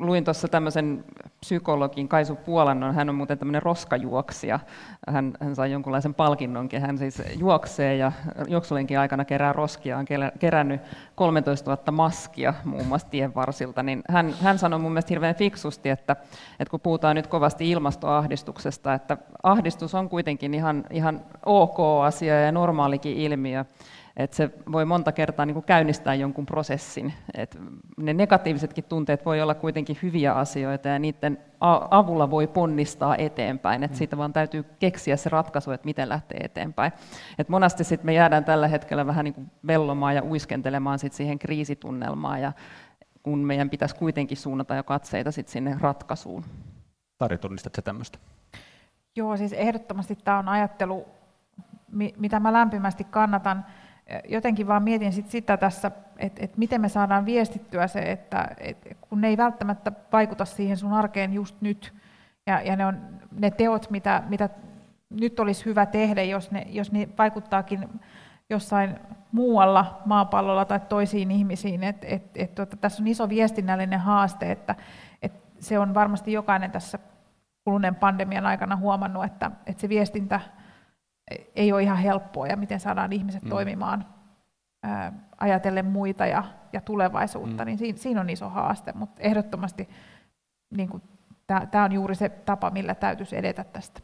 luin tuossa tämmöisen psykologin Kaisu Puolannon, hän on muuten tämmöinen roskajuoksija, hän, hän sai jonkunlaisen palkinnonkin, hän siis juoksee ja juoksulenkin aikana kerää roskia, on kerännyt 13 000 maskia muun muassa tien varsilta, niin hän, hän sanoi mun mielestä hirveän fiksusti, että, että kun puhutaan nyt kovasti ilmastoahdistuksesta, että ahdistus on kuitenkin ihan, ihan ok asia ja normaalikin ilmiö, että se voi monta kertaa niin kuin käynnistää jonkun prosessin. Et ne negatiivisetkin tunteet voi olla kuitenkin hyviä asioita ja niiden avulla voi ponnistaa eteenpäin. Et siitä vaan täytyy keksiä se ratkaisu, että miten lähtee eteenpäin. Et monasti sit me jäädään tällä hetkellä vähän niin kuin vellomaan ja uiskentelemaan sit siihen kriisitunnelmaan, ja kun meidän pitäisi kuitenkin suunnata jo katseita sit sinne ratkaisuun. Tari, tunnistatko tämmöistä? Joo, siis ehdottomasti tämä on ajattelu, mitä mä lämpimästi kannatan jotenkin vaan mietin sit sitä tässä, että et miten me saadaan viestittyä se, että et kun ne ei välttämättä vaikuta siihen sun arkeen just nyt, ja, ja ne, on, ne teot, mitä, mitä nyt olisi hyvä tehdä, jos ne, jos ne vaikuttaakin jossain muualla maapallolla tai toisiin ihmisiin. Et, et, et, tuota, tässä on iso viestinnällinen haaste, että et se on varmasti jokainen tässä kuluneen pandemian aikana huomannut, että, että se viestintä ei ole ihan helppoa ja miten saadaan ihmiset mm. toimimaan ää, ajatellen muita ja, ja tulevaisuutta, mm. niin siinä, siinä on iso haaste, mutta ehdottomasti niin tämä on juuri se tapa, millä täytyisi edetä tästä.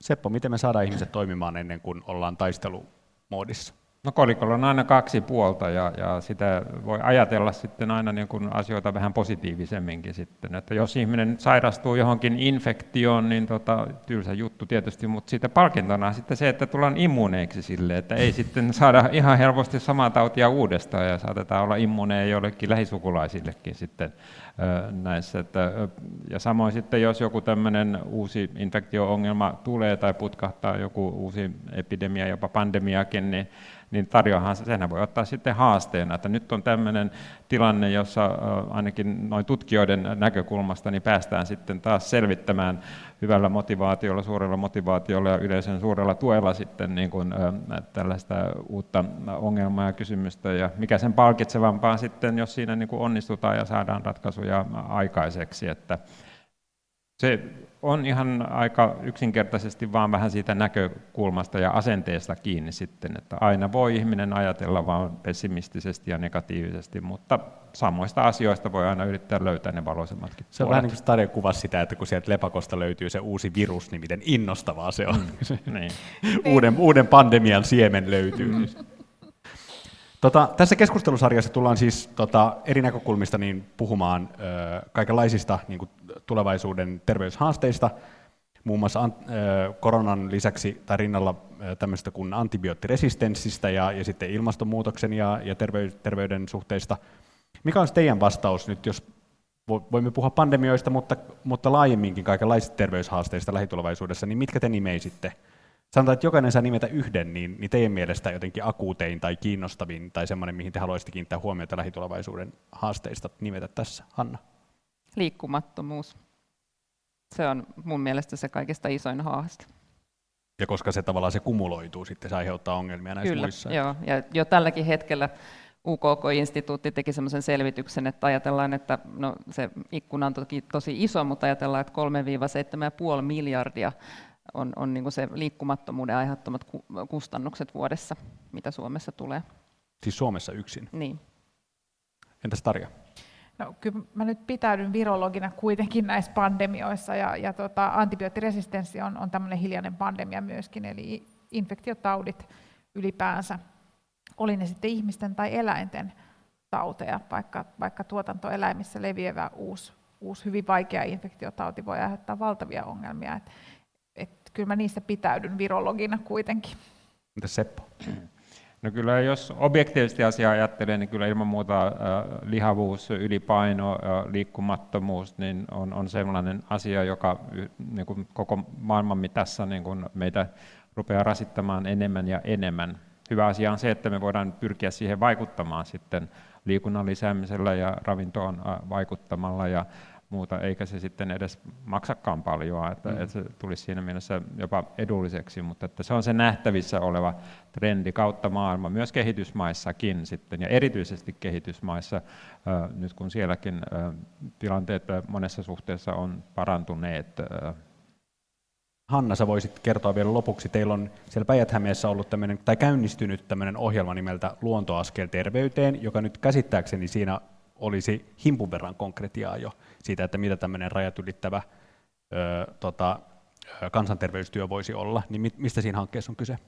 Seppo, miten me saadaan ihmiset toimimaan ennen kuin ollaan taistelumoodissa? No kolikolla on aina kaksi puolta ja, ja sitä voi ajatella sitten aina niin kuin asioita vähän positiivisemminkin sitten. Että jos ihminen sairastuu johonkin infektioon, niin tota, tylsä juttu tietysti, mutta siitä palkintona on sitten se, että tullaan immuuneiksi sille, että ei sitten saada ihan helposti samaa tautia uudestaan ja saatetaan olla immuuneja jollekin lähisukulaisillekin sitten näissä. Että, ja samoin sitten, jos joku tämmöinen uusi infektio-ongelma tulee tai putkahtaa joku uusi epidemia, jopa pandemiakin, niin niin tarjoahan senhän voi ottaa sitten haasteena, että nyt on tämmöinen tilanne, jossa ainakin noin tutkijoiden näkökulmasta niin päästään sitten taas selvittämään hyvällä motivaatiolla, suurella motivaatiolla ja yleisön suurella tuella sitten niin kuin, tällaista uutta ongelmaa ja kysymystä, ja mikä sen palkitsevampaa sitten, jos siinä niin kuin onnistutaan ja saadaan ratkaisuja aikaiseksi, että se on ihan aika yksinkertaisesti vaan vähän siitä näkökulmasta ja asenteesta kiinni sitten, että aina voi ihminen ajatella vaan pessimistisesti ja negatiivisesti, mutta samoista asioista voi aina yrittää löytää ne valoisemmatkin Se on vähän niin kuin kuvasi sitä, että kun sieltä lepakosta löytyy se uusi virus, niin miten innostavaa se on. Mm, niin. uuden, uuden pandemian siemen löytyy. Mm. Tota, tässä keskustelusarjassa tullaan siis tota, eri näkökulmista niin puhumaan ö, kaikenlaisista niin kuin, tulevaisuuden terveyshaasteista, muun muassa koronan lisäksi tai rinnalla tämmöistä kuin antibioottiresistenssistä ja, ja sitten ilmastonmuutoksen ja, ja tervey, terveyden suhteista. Mikä on teidän vastaus nyt, jos voimme puhua pandemioista, mutta, mutta laajemminkin kaikenlaisista terveyshaasteista lähitulevaisuudessa, niin mitkä te nimeisitte? Sanotaan, että jokainen saa nimetä yhden, niin, niin teidän mielestä jotenkin akuutein tai kiinnostavin tai semmoinen, mihin te haluaisitte kiinnittää huomiota lähitulevaisuuden haasteista nimetä tässä. Hanna? Liikkumattomuus. Se on mun mielestä se kaikista isoin haaste. Ja koska se tavallaan se kumuloituu, sitten se aiheuttaa ongelmia näissä Kyllä, muissa. Joo, ja jo tälläkin hetkellä UKK-instituutti teki sellaisen selvityksen, että ajatellaan, että no, se ikkuna on toki tosi iso, mutta ajatellaan, että 3-7,5 miljardia on, on niin se liikkumattomuuden aiheuttamat kustannukset vuodessa, mitä Suomessa tulee. Siis Suomessa yksin? Niin. Entäs Tarja? No, kyllä mä nyt pitäydyn virologina kuitenkin näissä pandemioissa, ja, ja tota, antibioottiresistenssi on, on tämmöinen hiljainen pandemia myöskin, eli infektiotaudit ylipäänsä, oli ne sitten ihmisten tai eläinten tauteja, vaikka, vaikka tuotantoeläimissä leviävä uusi, uusi hyvin vaikea infektiotauti voi aiheuttaa valtavia ongelmia. Et, et, kyllä mä niissä pitäydyn virologina kuitenkin. Entäs Seppo? No kyllä jos objektiivisesti asiaa ajattelee, niin kyllä ilman muuta äh, lihavuus, ylipaino, äh, liikkumattomuus niin on, on sellainen asia, joka niin kuin koko maailman mitassa niin kuin meitä rupeaa rasittamaan enemmän ja enemmän. Hyvä asia on se, että me voidaan pyrkiä siihen vaikuttamaan sitten liikunnan lisäämisellä ja ravintoon äh, vaikuttamalla ja muuta, eikä se sitten edes maksakaan paljon, että, mm. että se tulisi siinä mielessä jopa edulliseksi, mutta että se on se nähtävissä oleva trendi kautta maailma, myös kehitysmaissakin sitten, ja erityisesti kehitysmaissa, nyt kun sielläkin tilanteet monessa suhteessa on parantuneet. Hanna, sä voisit kertoa vielä lopuksi, teillä on siellä päijät ollut tämmöinen, tai käynnistynyt tämmöinen ohjelma nimeltä Luontoaskel terveyteen, joka nyt käsittääkseni siinä olisi himpun verran konkretiaa jo siitä, että mitä tämmöinen rajat ylittävä ö, tota, kansanterveystyö voisi olla, niin mistä siinä hankkeessa on kyse?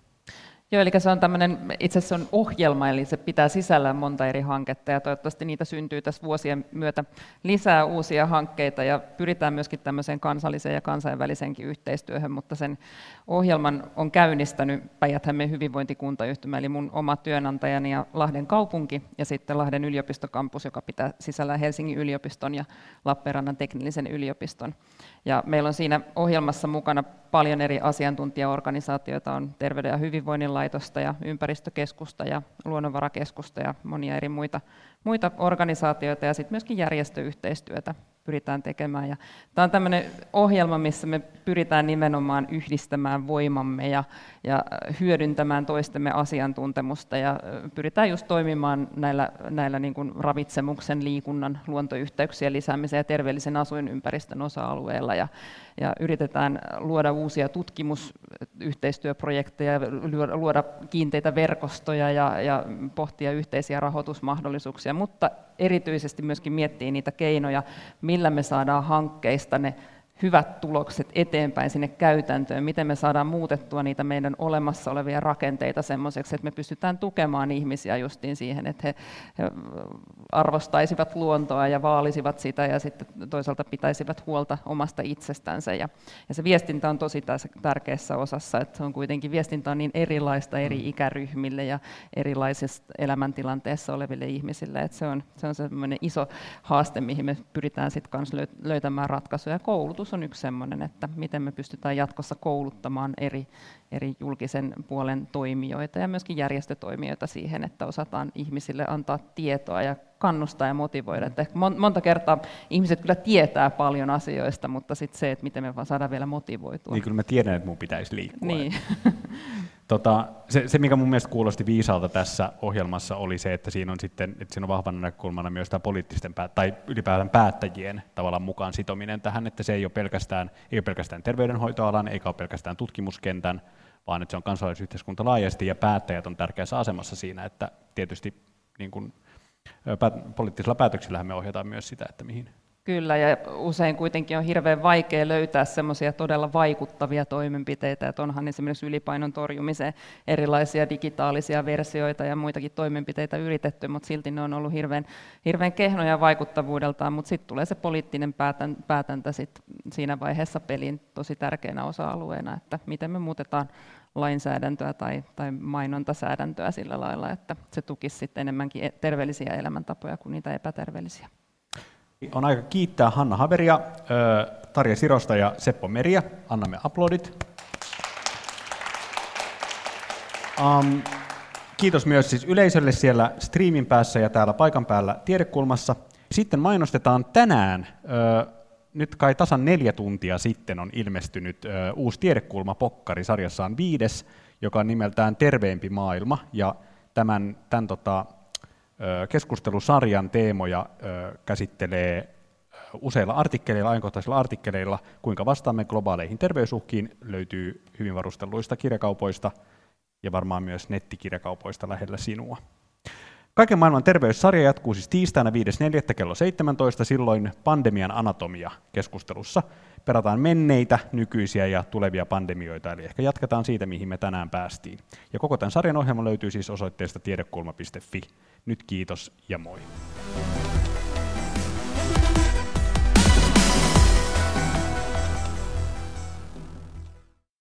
Joo, eli se on tämmöinen, itse asiassa on ohjelma, eli se pitää sisällään monta eri hanketta, ja toivottavasti niitä syntyy tässä vuosien myötä lisää uusia hankkeita, ja pyritään myöskin tämmöiseen kansalliseen ja kansainväliseenkin yhteistyöhön, mutta sen ohjelman on käynnistänyt päijät hyvinvointikuntayhtymä, eli mun oma työnantajani ja Lahden kaupunki, ja sitten Lahden yliopistokampus, joka pitää sisällään Helsingin yliopiston ja Lappeenrannan teknillisen yliopiston. Ja meillä on siinä ohjelmassa mukana paljon eri asiantuntijaorganisaatioita, on Terveyden ja hyvinvoinnin laitosta ja ympäristökeskusta ja luonnonvarakeskusta ja monia eri muita, muita organisaatioita ja sitten myöskin järjestöyhteistyötä pyritään tekemään. Ja tämä on tämmöinen ohjelma, missä me pyritään nimenomaan yhdistämään voimamme ja, ja hyödyntämään toistemme asiantuntemusta ja pyritään just toimimaan näillä, näillä niin kuin ravitsemuksen, liikunnan, luontoyhteyksien lisäämisen ja terveellisen asuinympäristön osa-alueella. Ja, ja yritetään luoda uusia tutkimusyhteistyöprojekteja, luoda kiinteitä verkostoja ja, ja pohtia yhteisiä rahoitusmahdollisuuksia, mutta erityisesti myöskin miettiä niitä keinoja, millä me saadaan hankkeista ne hyvät tulokset eteenpäin sinne käytäntöön, miten me saadaan muutettua niitä meidän olemassa olevia rakenteita semmoiseksi, että me pystytään tukemaan ihmisiä justiin siihen, että he, he arvostaisivat luontoa ja vaalisivat sitä ja sitten toisaalta pitäisivät huolta omasta itsestänsä. Ja, ja se viestintä on tosi tärkeässä osassa, että se on kuitenkin viestintä on niin erilaista eri mm. ikäryhmille ja erilaisissa elämäntilanteessa oleville ihmisille, että se on, se on semmoinen iso haaste, mihin me pyritään sitten löytämään ratkaisuja koulutus koulutus on yksi sellainen, että miten me pystytään jatkossa kouluttamaan eri, eri julkisen puolen toimijoita ja myöskin järjestötoimijoita siihen, että osataan ihmisille antaa tietoa ja kannustaa ja motivoida. Että monta kertaa ihmiset kyllä tietää paljon asioista, mutta sitten se, että miten me vaan saadaan vielä motivoitua. Niin kyllä mä tiedän, että mun pitäisi liikkua. Niin. Tota, se, se, mikä mun mielestä kuulosti viisaalta tässä ohjelmassa, oli se, että siinä on sitten että siinä on vahvana näkökulmana myös tämä poliittisten pää, tai ylipäätään päättäjien tavallaan mukaan sitominen tähän, että se ei ole pelkästään, ei ole pelkästään terveydenhoitoalan, eikä ole pelkästään tutkimuskentän, vaan että se on kansalaisyhteiskunta laajasti ja päättäjät on tärkeässä asemassa siinä, että tietysti niin kuin, päät, poliittisilla päätöksillä me ohjataan myös sitä, että mihin, Kyllä, ja usein kuitenkin on hirveän vaikea löytää semmoisia todella vaikuttavia toimenpiteitä, että onhan esimerkiksi ylipainon torjumiseen erilaisia digitaalisia versioita ja muitakin toimenpiteitä yritetty, mutta silti ne on ollut hirveän, hirveän kehnoja vaikuttavuudeltaan, mutta sitten tulee se poliittinen päätän, päätäntä sit siinä vaiheessa pelin tosi tärkeänä osa-alueena, että miten me muutetaan lainsäädäntöä tai, tai mainontasäädäntöä sillä lailla, että se tukisi sitten enemmänkin terveellisiä elämäntapoja kuin niitä epäterveellisiä. On aika kiittää Hanna Haveria, Tarja Sirosta ja Seppo Meriä. Annamme aplodit. Um, kiitos myös siis yleisölle siellä striimin päässä ja täällä paikan päällä tiedekulmassa. Sitten mainostetaan tänään, ö, nyt kai tasan neljä tuntia sitten on ilmestynyt ö, uusi tiedekulma-pokkari sarjassaan viides, joka on nimeltään Terveempi maailma, ja tämän, tämän tota, keskustelusarjan teemoja käsittelee useilla artikkeleilla, ajankohtaisilla artikkeleilla, kuinka vastaamme globaaleihin terveysuhkiin, löytyy hyvin varustelluista kirjakaupoista ja varmaan myös nettikirjakaupoista lähellä sinua. Kaiken maailman terveyssarja jatkuu siis tiistaina 5.4. kello 17, silloin pandemian anatomia keskustelussa. Perataan menneitä, nykyisiä ja tulevia pandemioita, eli ehkä jatketaan siitä, mihin me tänään päästiin. Ja koko tämän sarjan ohjelma löytyy siis osoitteesta tiedekulma.fi. Nyt kiitos ja moi.